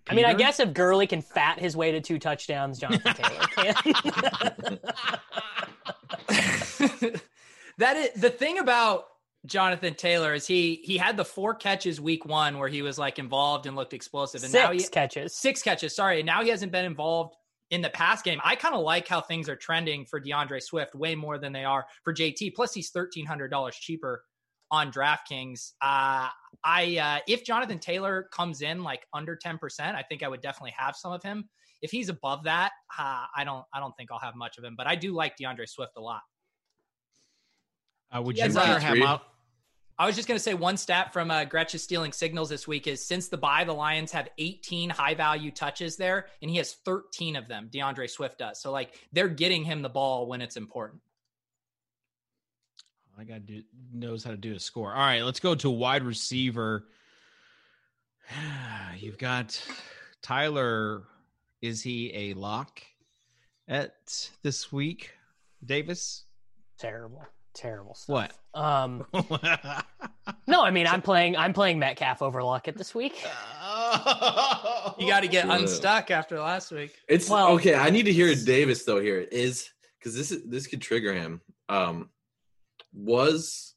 I mean, I guess if Gurley can fat his way to two touchdowns, Jonathan Taylor can. that is the thing about Jonathan Taylor is he he had the four catches week one where he was like involved and looked explosive, and now he catches. six catches. Sorry, and now he hasn't been involved in the pass game. I kind of like how things are trending for D'Andre Swift way more than they are for JT. Plus, he's thirteen hundred dollars cheaper on DraftKings. Uh, I uh, if Jonathan Taylor comes in like under ten percent, I think I would definitely have some of him. If he's above that, uh, I don't I don't think I'll have much of him. But I do like D'Andre Swift a lot. Uh, would you rather have out? I was just going to say one stat from uh, Gretchen stealing signals this week is since the bye, the Lions have 18 high value touches there, and he has 13 of them. D'Andre Swift does. So like they're getting him the ball when it's important. I got to do knows how to do a score. All right, let's go to wide receiver. You've got Tyler. Is he a lock at this week, Davis? Terrible. Terrible stuff. What? Um no, I mean I'm playing I'm playing Metcalf over Lockett this week. You got to get Yeah. unstuck after last week. It's Well- okay. I need to hear Davis though. Here is because this is this could trigger him. Um, was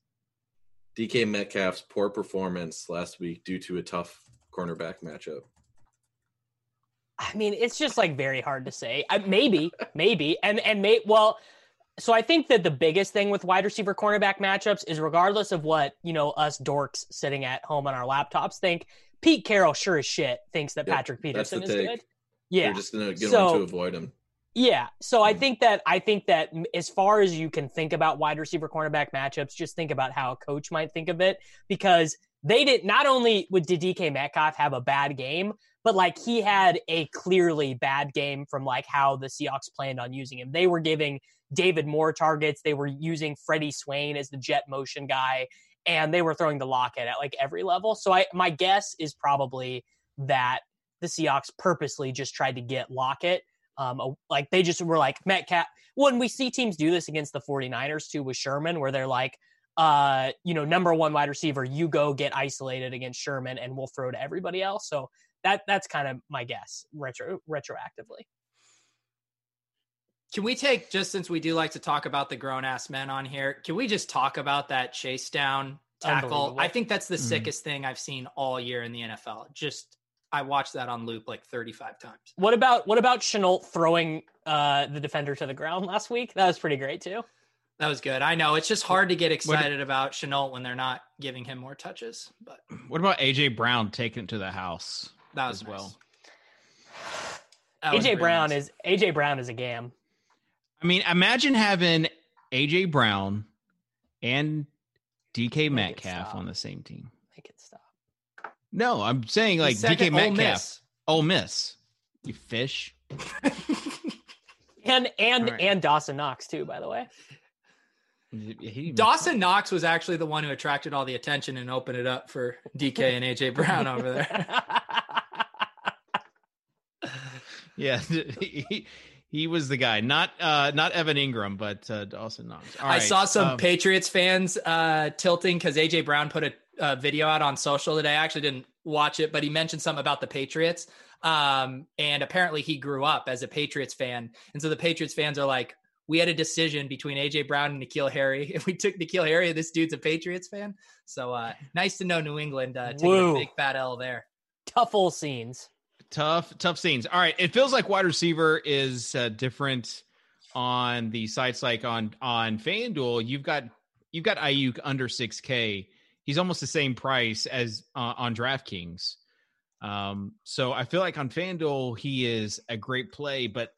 DK Metcalf's poor performance last week due to a tough cornerback matchup? I mean, it's just like very hard to say. I, maybe, maybe, and and may well. So I think that the biggest thing with wide receiver cornerback matchups is regardless of what you know us dorks sitting at home on our laptops think. Pete Carroll sure as shit thinks that Yep, Patrick Peterson is take. good. Yeah, They're just gonna get So- to avoid him. Yeah. So I Mm. think that I think that as far as you can think about wide receiver cornerback matchups, just think about how a coach might think of it because they did not only would did DK Metcalf have a bad game, but like he had a clearly bad game from like how the Seahawks planned on using him. They were giving David Moore targets, they were using Freddie Swain as the jet motion guy, and they were throwing the locket at like every level. So I my guess is probably that the Seahawks purposely just tried to get Lockett um, like they just were like Metcalf. When we see teams do this against the 49ers too with Sherman, where they're like, uh, you know, number one wide receiver, you go get isolated against Sherman and we'll throw to everybody else. So that that's kind of my guess retro retroactively. Can we take just since we do like to talk about the grown ass men on here? Can we just talk about that chase down tackle? I think that's the Mhm. sickest thing I've seen all year in the NFL. Just I watched that on loop like 35 times. What about what about Shenault throwing uh, the defender to the ground last week? That was pretty great too. That was good. I know it's just hard to get excited about Shenault when they're not giving him more touches, but What about AJ Brown taking it to the house that was as nice. well? That AJ Brown nice. is AJ Brown is a gam. I mean, imagine having AJ Brown and DK it Metcalf on the same team. Make it stop. No, I'm saying like DK second Ole Metcalf. Miss. Ole Miss. You fish. And and All right. and Dawson Knox too, by the way. Dawson Knox was actually the one who attracted all the attention and opened it up for DK and AJ Brown over there. Yeah, he, he was the guy. Not uh not Evan Engram, but uh, Dawson Knox. All I right, saw some um, Patriots fans uh, tilting because AJ Brown put a, a video out on social today. I actually didn't watch it, but he mentioned something about the Patriots. Um, and apparently he grew up as a Patriots fan. And so the Patriots fans are like, we had a decision between AJ Brown and N'Keal Harry. If we took N'Keal Harry, this dude's a Patriots fan. So uh, nice to know New England uh, taking Woo. a big fat L there. Tough old scenes. Tough tough scenes. All right. It feels like wide receiver is uh, different on the sites like on on fanduel you've got you've got aiyuk under 6k he's almost the same price as uh, on draftkings. Um so i feel like on fanduel he is a great play but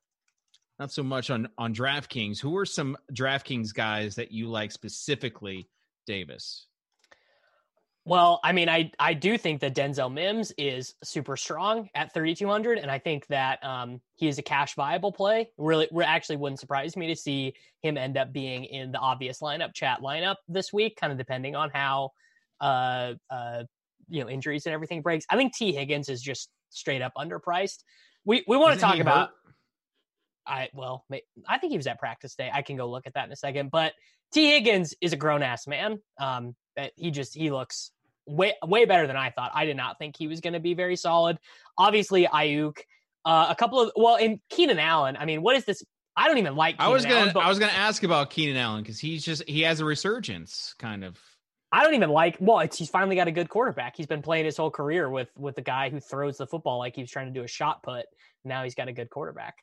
not so much on on draftkings. Who are some draftkings guys that you like specifically davis Well, I mean, I I do think that Denzel Mims is super strong at 3,200, and I think that um, he is a cash viable play. Really, re- actually, wouldn't surprise me to see him end up being in the obvious lineup chat lineup this week, kind of depending on how uh, uh, you know injuries and everything breaks. I think Tee Higgins is just straight up underpriced. We we want to talk about. hurt? I well, I think he was at practice day. I can go look at that in a second. But Tee Higgins is a grown ass man. Um, he just he looks way way better than I thought. I did not think he was going to be very solid. Obviously, Aiyuk, uh, a couple of well, in Keenan Allen. I mean, what is this? I don't even like. I was gonna Allen, but I was gonna ask about Keenan Allen because he's just he has a resurgence kind of. I don't even like. Well, it's, he's finally got a good quarterback. He's been playing his whole career with with the guy who throws the football like he was trying to do a shot put. Now he's got a good quarterback.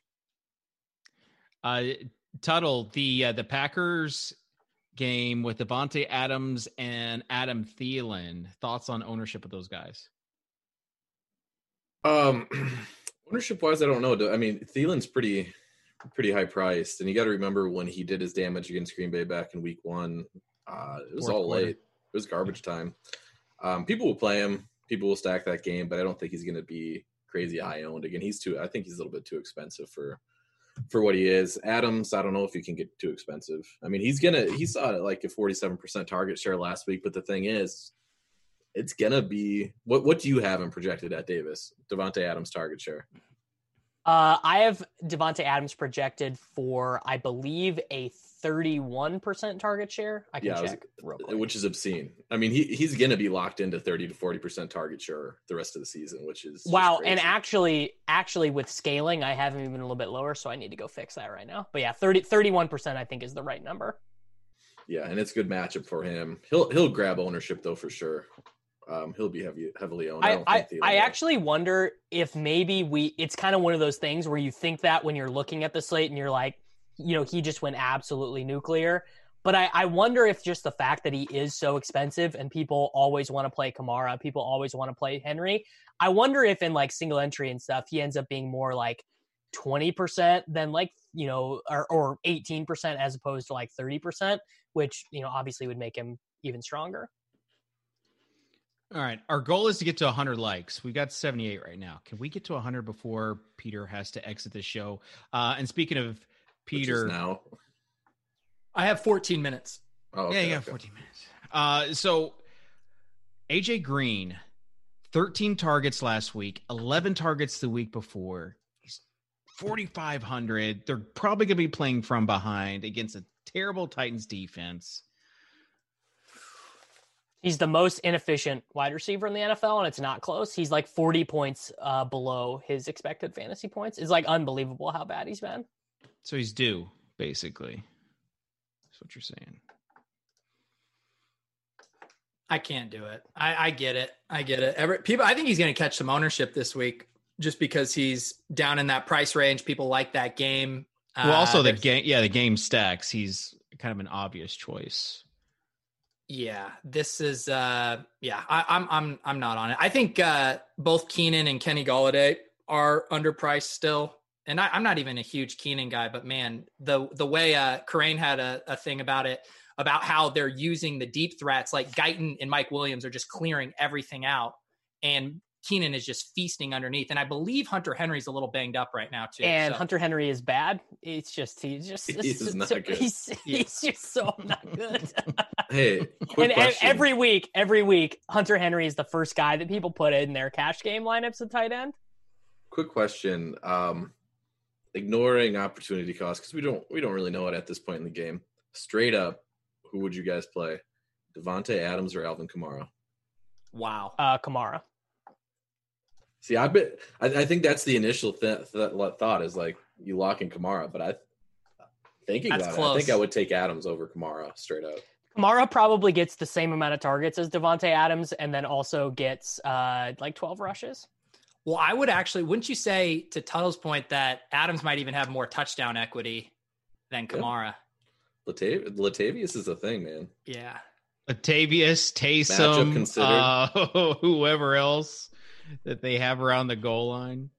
Uh, Tuttle, the uh, the Packers game with Davante Adams and Adam Thielen. Thoughts on ownership of those guys? Um, ownership wise, I don't know. I mean, Thielen's pretty pretty high priced, and you got to remember when he did his damage against Green Bay back in Week One. Uh, it was Fourth all quarter. late. It was garbage time. Um, people will play him. People will stack that game, but I don't think he's going to be crazy high owned. Again, he's too. I think he's a little bit too expensive for for what he is. Adams, I don't know if he can get too expensive. I mean, he's gonna. He saw it like a forty seven percent target share last week, but the thing is, it's gonna be what. What do you have him projected at Davis? Davante Adams target share. Uh, I have Davante Adams projected for, I believe, a 31% target share. I can Yeah, was- check real quick. which is obscene. I mean, he he's going to be locked into thirty to forty percent target share the rest of the season, which is wow, and actually, actually with scaling, I have him even a little bit lower, so I need to go fix that right now. But yeah, 30, 31% I think is the right number. yeah, and it's a good matchup for him. He'll he'll grab ownership though for sure. Um, he'll be heavy, heavily owned. I, I, don't I, think Thielen I actually wonder if maybe we it's kind of one of those things where you think that when you're looking at the slate and you're like, you know, he just went absolutely nuclear. But I, I wonder if just the fact that he is so expensive and people always want to play Kamara, people always want to play Henry. I wonder if in like single entry and stuff, he ends up being more like 20% than like, you know, or, or 18% as opposed to like 30%, which, you know, obviously would make him even stronger. All right, our goal is to get to 100 likes. We've got 78 right now. Can we get to 100 before Peter has to exit the show? Uh, and speaking of Peter, now. I have 14 minutes. Oh, yeah, okay, yeah, okay. 14 minutes. Uh, so AJ Green, 13 targets last week, 11 targets the week before. He's 4,500. They're probably going to be playing from behind against a terrible Titans defense. He's the most inefficient wide receiver in the NFL, and it's not close. He's like 40 points uh, below his expected fantasy points. It's like unbelievable how bad he's been. So he's due, basically. That's what you're saying. I can't do it. I, I get it. I get it. Every, people, I think he's going to catch some ownership this week just because he's down in that price range. People like that game. Well, also Uh, the game, yeah, the game stacks. He's kind of an obvious choice. Yeah, this is uh yeah, I, I'm I'm I'm not on it. I think uh both Keenan and Kenny Golladay are underpriced still. And I, I'm not even a huge Keenan guy, but man, the the way uh Kerrane had a, a thing about it about how they're using the deep threats, like Guyton and Mike Williams are just clearing everything out, and Keenan is just feasting underneath. And I believe Hunter Henry's a little banged up right now too. and so- Hunter Henry is bad. It's just he's just He's it's- not so- good. He's, Yeah. he's just so not good. Hey, quick and question. every week, every week, Hunter Henry is the first guy that people put in their cash game lineups at tight end. quick question. Um, ignoring opportunity cost because we don't we don't really know it at this point in the game. Straight up, who would you guys play? Davante Adams or Alvin Kamara? wow. Uh, Kamara. See, I bet I, I think that's the initial th- th- thought is like you lock in Kamara, but I thinking That's about it, I think. I would take Adams over Kamara straight up. Kamara probably gets the same amount of targets as Davante Adams, and then also gets uh like twelve rushes. Well, I would actually, wouldn't you say, to Tuttle's point, that Adams might even have more touchdown equity than Yeah. Kamara? Latav- Latavius is a thing, man. Yeah. Latavius, Matchup Taysom, uh, whoever else that they have around the goal line.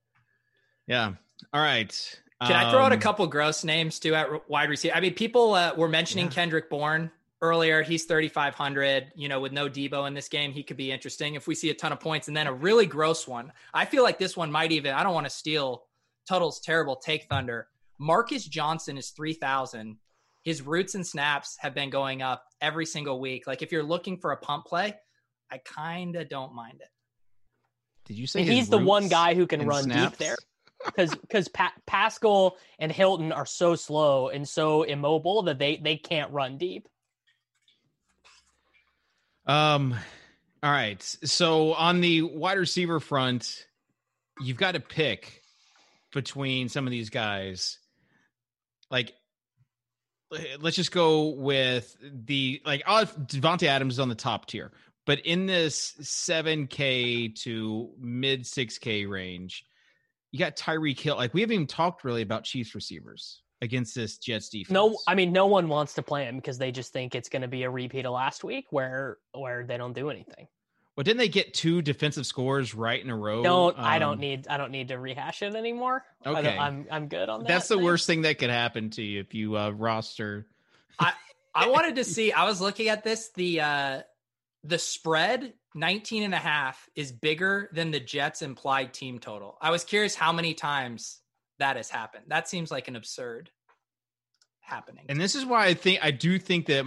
Yeah. All right. Can I throw out a Um, couple gross names too at wide receiver? I mean, people uh, were mentioning Yeah. Kendrick Bourne earlier. He's 3,500. You know, with no Deebo in this game, he could be interesting if we see a ton of points. And then a really gross one. I feel like this one might even, I don't want to steal Tuttle's terrible take thunder. Marcus Johnson is 3,000. His routes and snaps have been going up every single week. Like if you're looking for a pump play, I kind of don't mind it. Did you say he's the one guy who can run snaps? deep there? Because because pa- Pascal and Hilton are so slow and so immobile that they they can't run deep. Um, all right. So on the wide receiver front, you've got to pick between some of these guys. Like, let's just go with the like. Davante Adams is on the top tier, but in this seven K to mid six K range, you got Tyreek Hill. Like, we haven't even talked really about Chiefs receivers against this Jets defense. No, I mean no one wants to play him because they just think it's going to be a repeat of last week where where they don't do anything. Well, didn't they get two defensive scores right in a row? Don't I don't Um, need I don't need to rehash it anymore. I don't- Okay. I'm I'm good on that. That's the thing. worst thing that could happen to you if you uh, roster. I I wanted to see, I was looking at this, the, uh, the spread 19 and a half is bigger than the Jets implied team total. I was curious how many times that has happened. That seems like an absurd happening. And this is why I think I do think that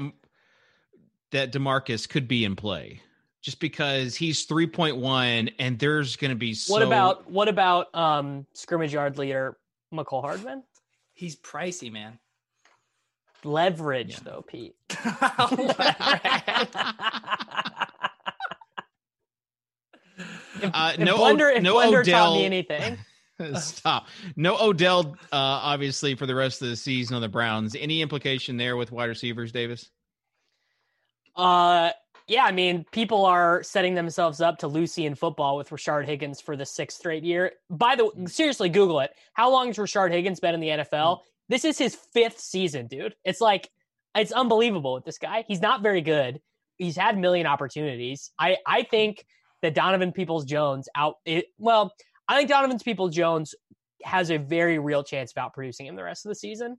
that Demarcus could be in play, just because he's three point one, and there's going to be so. What about what about um scrimmage yard leader Mecole Hardman? He's pricey, man. Leverage Yeah. though, Pete. if, Uh, if no Blender, if no Blender taught me anything, Stop. No Odell, uh, obviously for the rest of the season on the Browns. Any implication there with wide receivers, Davis? uh, yeah, I mean, people are setting themselves up to Lucy in football with Rashard Higgins for the sixth straight year. By the way, seriously, Google it. How long has Rashard Higgins been in the NFL? This is his fifth season, dude. It's like it's unbelievable with this guy. He's not very good. He's had a million opportunities. I I think that Donovan Peoples Jones out. It, well, I think Donovan People Jones has a very real chance of outproducing him the rest of the season.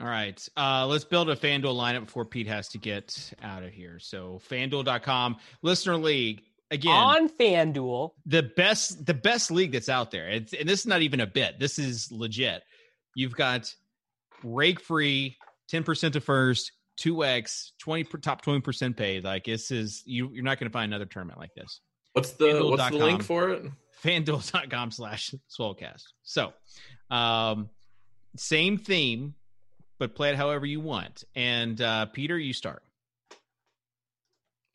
All right. Uh, let's build a FanDuel lineup before Pete has to get out of here. So FanDuel.com, listener league. Again, On FanDuel, the best the best league that's out there. It's, and this is not even a bit. This is legit. You've got rake free, ten percent to first, two x, twenty top twenty percent paid. Like this is you. You're not going to find another tournament like this. What's the what's the link for it? FanDuel.com slash Swolecast. So, um, same theme, but play it however you want. And uh, Peter, you start.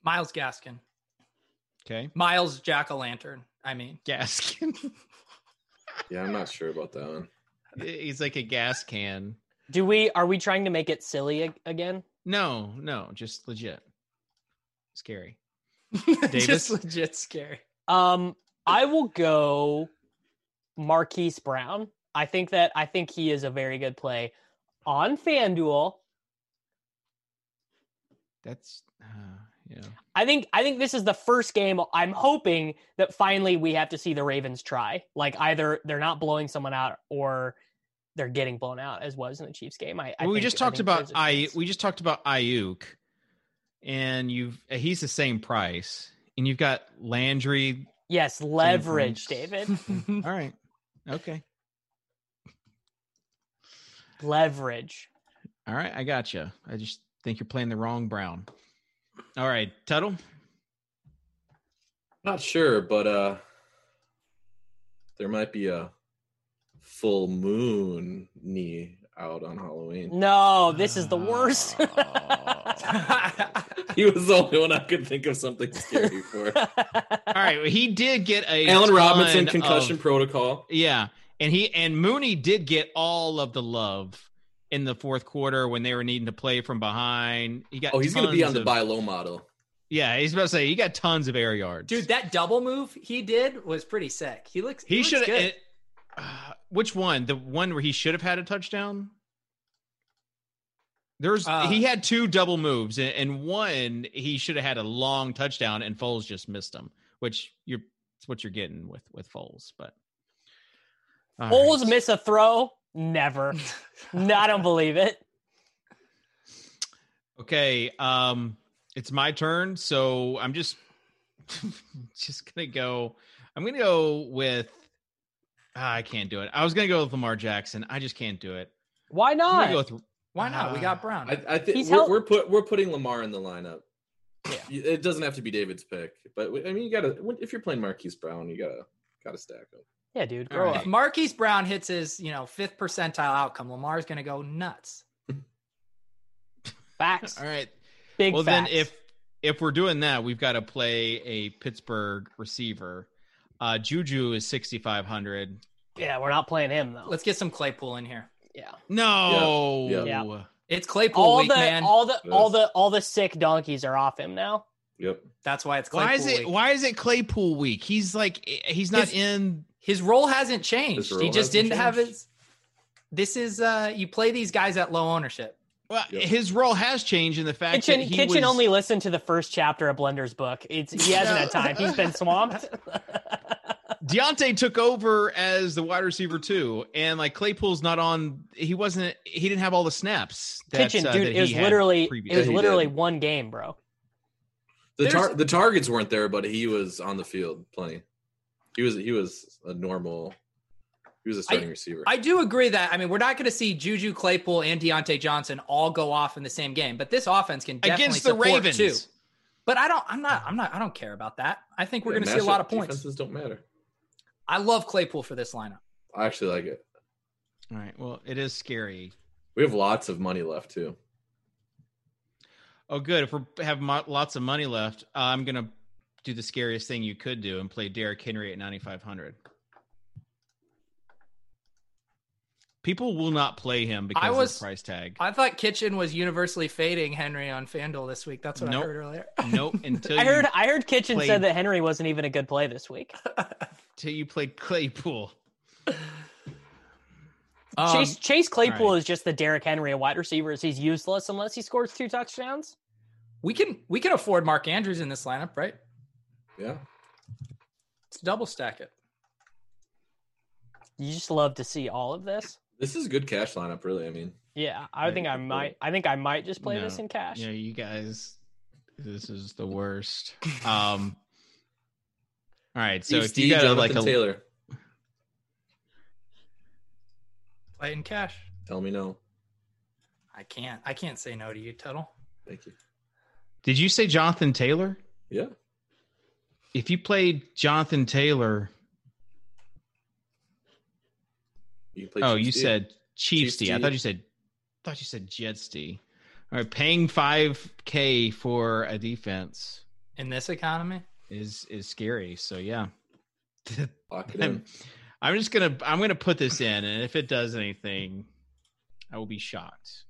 Myles Gaskin. Okay, Miles Jack o' Lantern. I mean, Gaskin. Yeah, I'm not sure about that one. He's like a gas can. do we are we trying to make it silly ag- again? No, no, just legit. Scary. just legit scary. Um, I will go Marquise Brown. I think that I think he is a very good play on FanDuel. That's uh, yeah. I think I think this is the first game I'm hoping that finally we have to see the Ravens try. Like either they're not blowing someone out or they're getting blown out as was in the Chiefs game. I, I Well, we think- just talked think about there's a I. chance. We just talked about Aiyuk, and you've he's the same price, and you've got Landry. yes, leverage, points. David. All right, okay, leverage. all right, I got you. I just think you're playing the wrong Brown. All right, Tuttle. Not sure, but uh there might be a full moon knee out on Halloween. No, this is the worst. He was the only one I could think of something scary for. All right, well, he did get a Allen Robinson concussion of- protocol. yeah, and he and Mooney did get all of the love in the fourth quarter when they were needing to play from behind. He got Oh, he's going to be tons on the buy low model. Yeah, he's about to say he got tons of air yards, Dude, that double move he did was pretty sick. He looks. He looks should Uh, which one? The one where he should have had a touchdown. There's Uh, he had two double moves, and, and one he should have had a long touchdown, and Foles just missed him. Which you're it's what you're getting with with Foles, but Foles right. miss a throw? Never. no, I don't believe it. Okay, um, it's my turn, so I'm just just gonna go. I'm gonna go with. ah, I can't do it. I was gonna go with Lamar Jackson. I just can't do it. Why I'm not? gonna go with. Why not? we got Ah. Brown. I, I think we're, we're put we're putting Lamar in the lineup. Yeah. It doesn't have to be David's pick, but I mean, you gotta if you're playing Marquise Brown, you gotta gotta stack him. yeah, dude, grow right. up. if Marquise Brown hits his, you know, fifth percentile outcome, Lamar's going to go nuts. Facts. All right. Big well, facts. then if if we're doing that, we've got to play a Pittsburgh receiver. Uh, Juju is 6,500. yeah, we're not playing him though. Let's get some Claypool in here. Yeah. No. Yeah. Yeah. It's Claypool All week, the man. all the all Yes. the all the sick donkeys are off him now. Yep. That's why it's Claypool Why is it? week. Why is it Claypool week? He's like he's not His- in. His role hasn't changed. His he just hasn't didn't have his. This is uh you play these guys at low ownership. Well, Yep. his role has changed in the fact Kitchen that he Kitchen was, only listened to the first chapter of Blender's book. It's he hasn't had time. He's been swamped. Diontae took over as the wide receiver too, and like Claypool's not on. He wasn't. He didn't have all the snaps. That, Kitchen, uh, dude, that it was he had literally it was literally did. one game, bro. The tar- the targets weren't there, but he was on the field plenty. He was he was a normal. He was a starting receiver. I do agree that I mean we're not going to see Juju Claypool and Diontae Johnson all go off in the same game, but this offense can definitely against the support Ravens. too. But I don't. I'm not. I'm not. I don't care about that. I think we're Yeah, going to see a lot of points. Defenses don't matter. I love Claypool for this lineup. I actually like it. All right. Well, it is scary. We have lots of money left too. Oh, good. If we have mo- lots of money left, uh, I'm gonna do the scariest thing you could do and play Derrick Henry at 9,500. People will not play him because I of was- the price tag. I thought Kitchen was universally fading Henry on FanDuel this week. That's what Nope. I heard earlier. nope. Until I heard I heard Kitchen played- said that Henry wasn't even a good play this week. until you played Claypool. Um, Chase Chase Claypool all right. is just the Derrick Henry of wide receivers. He's useless unless he scores two touchdowns. we can we can afford Mark Andrews in this lineup, right? Yeah. Let's double stack it. You just love to see all of this. This is a good cash lineup, really. I mean, Yeah, I Yeah, think I good might. I think I might just play No. this in cash. Yeah, you guys, this is the worst. Um. All right, so Steve, if you got Jonathan like a Taylor, Play in cash. tell me no. I can't. I can't say no to you, Tuttle. Thank you. Did you say Jonathan Taylor? Yeah. If you played Jonathan Taylor, You play oh, Chiefs you D. said Chiefs Chiefs D. I D. thought you said, thought you said Jets D. All right, paying five k for a defense In this economy, is is scary. So yeah, lock it in. I'm just gonna I'm gonna put this in, and if it does anything, I will be shocked.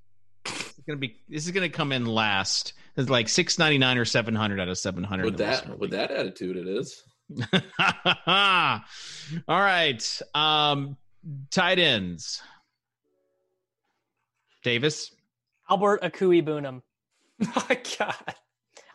It's gonna be this is gonna come in last. It's like six ninety nine or seven hundred out of seven hundred. With that, with that attitude, it is. All right. Um tight ends. Davis. Albert Akui Boonham. oh my God.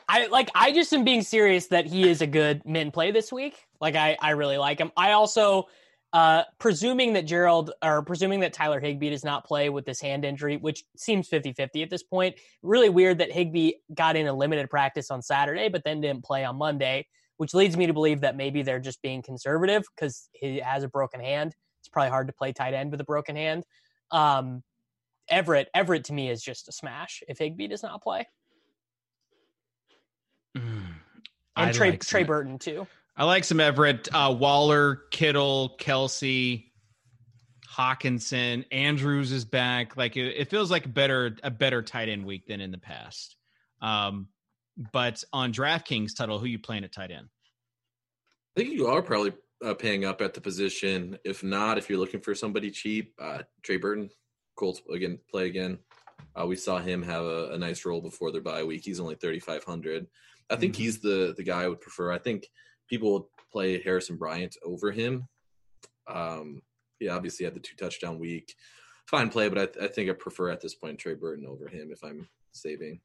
I like. I just am being serious that he is a good min play this week. Like I, I really like him. I also, uh, presuming that Gerald or presuming that Tyler Higbee does not play with this hand injury, which seems 50-50 at this point. Really weird that Higbee got in a limited practice on Saturday, but then didn't play on Monday, which leads me to believe that maybe they're just being conservative because he has a broken hand. It's probably hard to play tight end with a broken hand. Um, Everett, Everett to me is just a smash if Higbee does not play. Mm, and I Trey like Trey some- Burton too. I like some Everett, uh, Waller, Kittle, Kelsey, Hockenson, Andrews is back. Like it, it feels like a better a better tight end week than in the past. Um, but on DraftKings, Tuttle, who you playing at tight end? I think you are probably uh, paying up at the position. If not, if you're looking for somebody cheap, uh, Trey Burton, Colts again play again. Uh, we saw him have a, a nice role before their bye week. He's only 3,500. I think Mhm. he's the the guy I would prefer. I think people would play Harrison Bryant over him. Um, he obviously had the two touchdown week. Fine play, but I, I think I prefer at this point Trey Burton over him if I'm saving.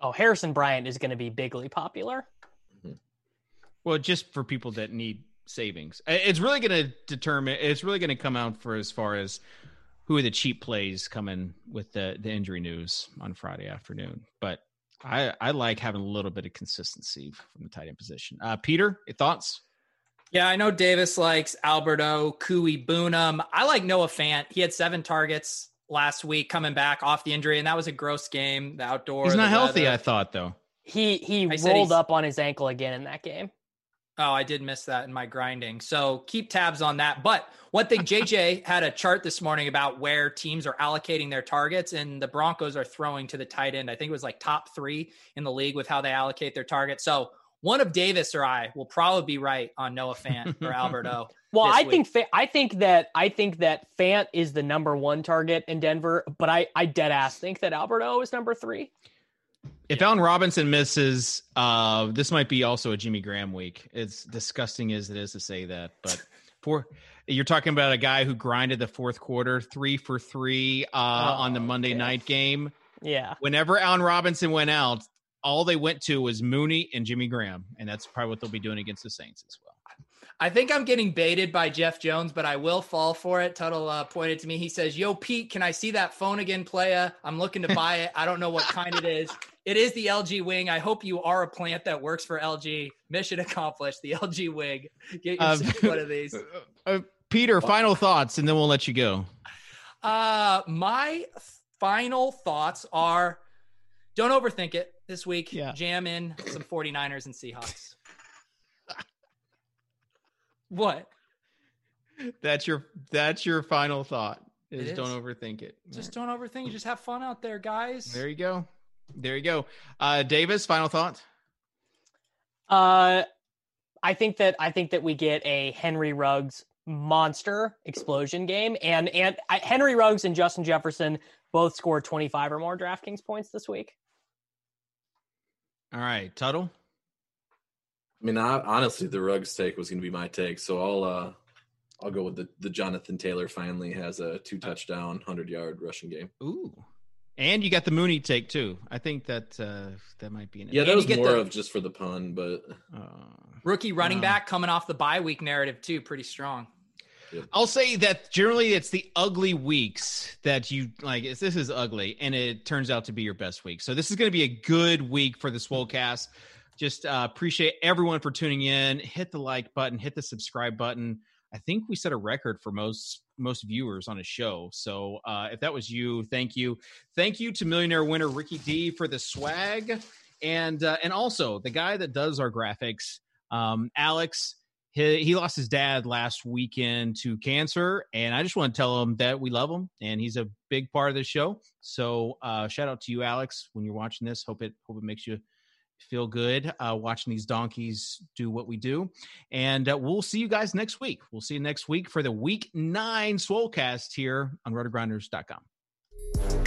Oh, Harrison Bryant is going to be bigly popular. Well, just for people that need savings, it's really going to determine. It's really going to come out for as far as who are the cheap plays coming with the the injury news on Friday afternoon. But I I like having a little bit of consistency from the tight end position. Uh, Peter, your thoughts? Yeah, I know Davis likes Alberto, Cooey, Boonham. I like Noah Fant. He had seven targets last week coming back off the injury, and that was a gross game. The outdoor. He's not healthy, weather. I thought though. He he I rolled up on his ankle again in that game. Oh, I did miss that in my grinding. So keep tabs on that. But one thing, JJ had a chart this morning about where teams are allocating their targets, and the Broncos are throwing to the tight end. I think it was like top three in the league with how they allocate their targets. So one of Davis or I will probably be right on Noah Fant or Alberto. Well, I week. think Fa- I think that I think that Fant is the number one target in Denver, but I I dead ass think that Alberto is number three. If Allen Robinson misses, uh, this might be also a Jimmy Graham week. It's disgusting as it is to say that, but for you're talking about a guy who grinded the fourth quarter, three for three uh, on the Oh, Monday okay. night game. Yeah, Whenever Allen Robinson went out, all they went to was Mooney and Jimmy Graham, and that's probably what they'll be doing against the Saints as well. I think I'm getting baited by Jeff Jones, but I will fall for it. Tuttle uh, pointed to me. He says, Yo, Pete, can I see that phone again, playa? I'm looking to buy it. I don't know what kind it is. It is the LG Wing. I hope you are a plant that works for LG. Mission accomplished. The LG Wing. Get Um, yourself one of these. Uh, Peter, final thoughts, and then we'll let you go. Uh, my final thoughts are don't overthink it this week. Yeah. Jam in some 49ers and Seahawks. what? That's your that's your final thought. Is, It don't overthink it. Just don't overthink. Just have fun out there, guys. There you go. There you go. Uh, Davis, final thought. uh, I think that I think that we get a Henry Ruggs monster explosion game, and and I, Henry Ruggs and Justin Jefferson both scored twenty five or more DraftKings points this week. All right, Tuttle. I mean, I, honestly, the Ruggs take was going to be my take, so I'll uh, I'll go with the the Jonathan Taylor. Finally, has a two touchdown, hundred yard rushing game. Ooh, and you got the Mooney take too. I think that uh, that might be an Yeah, that was get more the- of just for the pun, but Uh, Rookie running Wow. back coming off the bye week narrative too, pretty strong. I'll say that generally it's the ugly weeks that you like. it's- This is ugly, and it turns out to be your best week. So this is going to be a good week for the Swolecast. Just uh, appreciate everyone for tuning in. Hit the like button, hit the subscribe button. I think we set a record for most most viewers on a show. So uh, if that was you, thank you, thank you to millionaire winner Ricky D for the swag, and uh, and also the guy that does our graphics, um, Alex he, he lost his dad last weekend to cancer. And i just want to tell him that we love him and he's a big part of the show. So uh shout out to you alex when you're watching this. Hope it hope it makes you feel good uh watching these donkeys do what we do. And uh, we'll see you guys next week. We'll see you next week for the week nine swolecast here on rotogrinders.com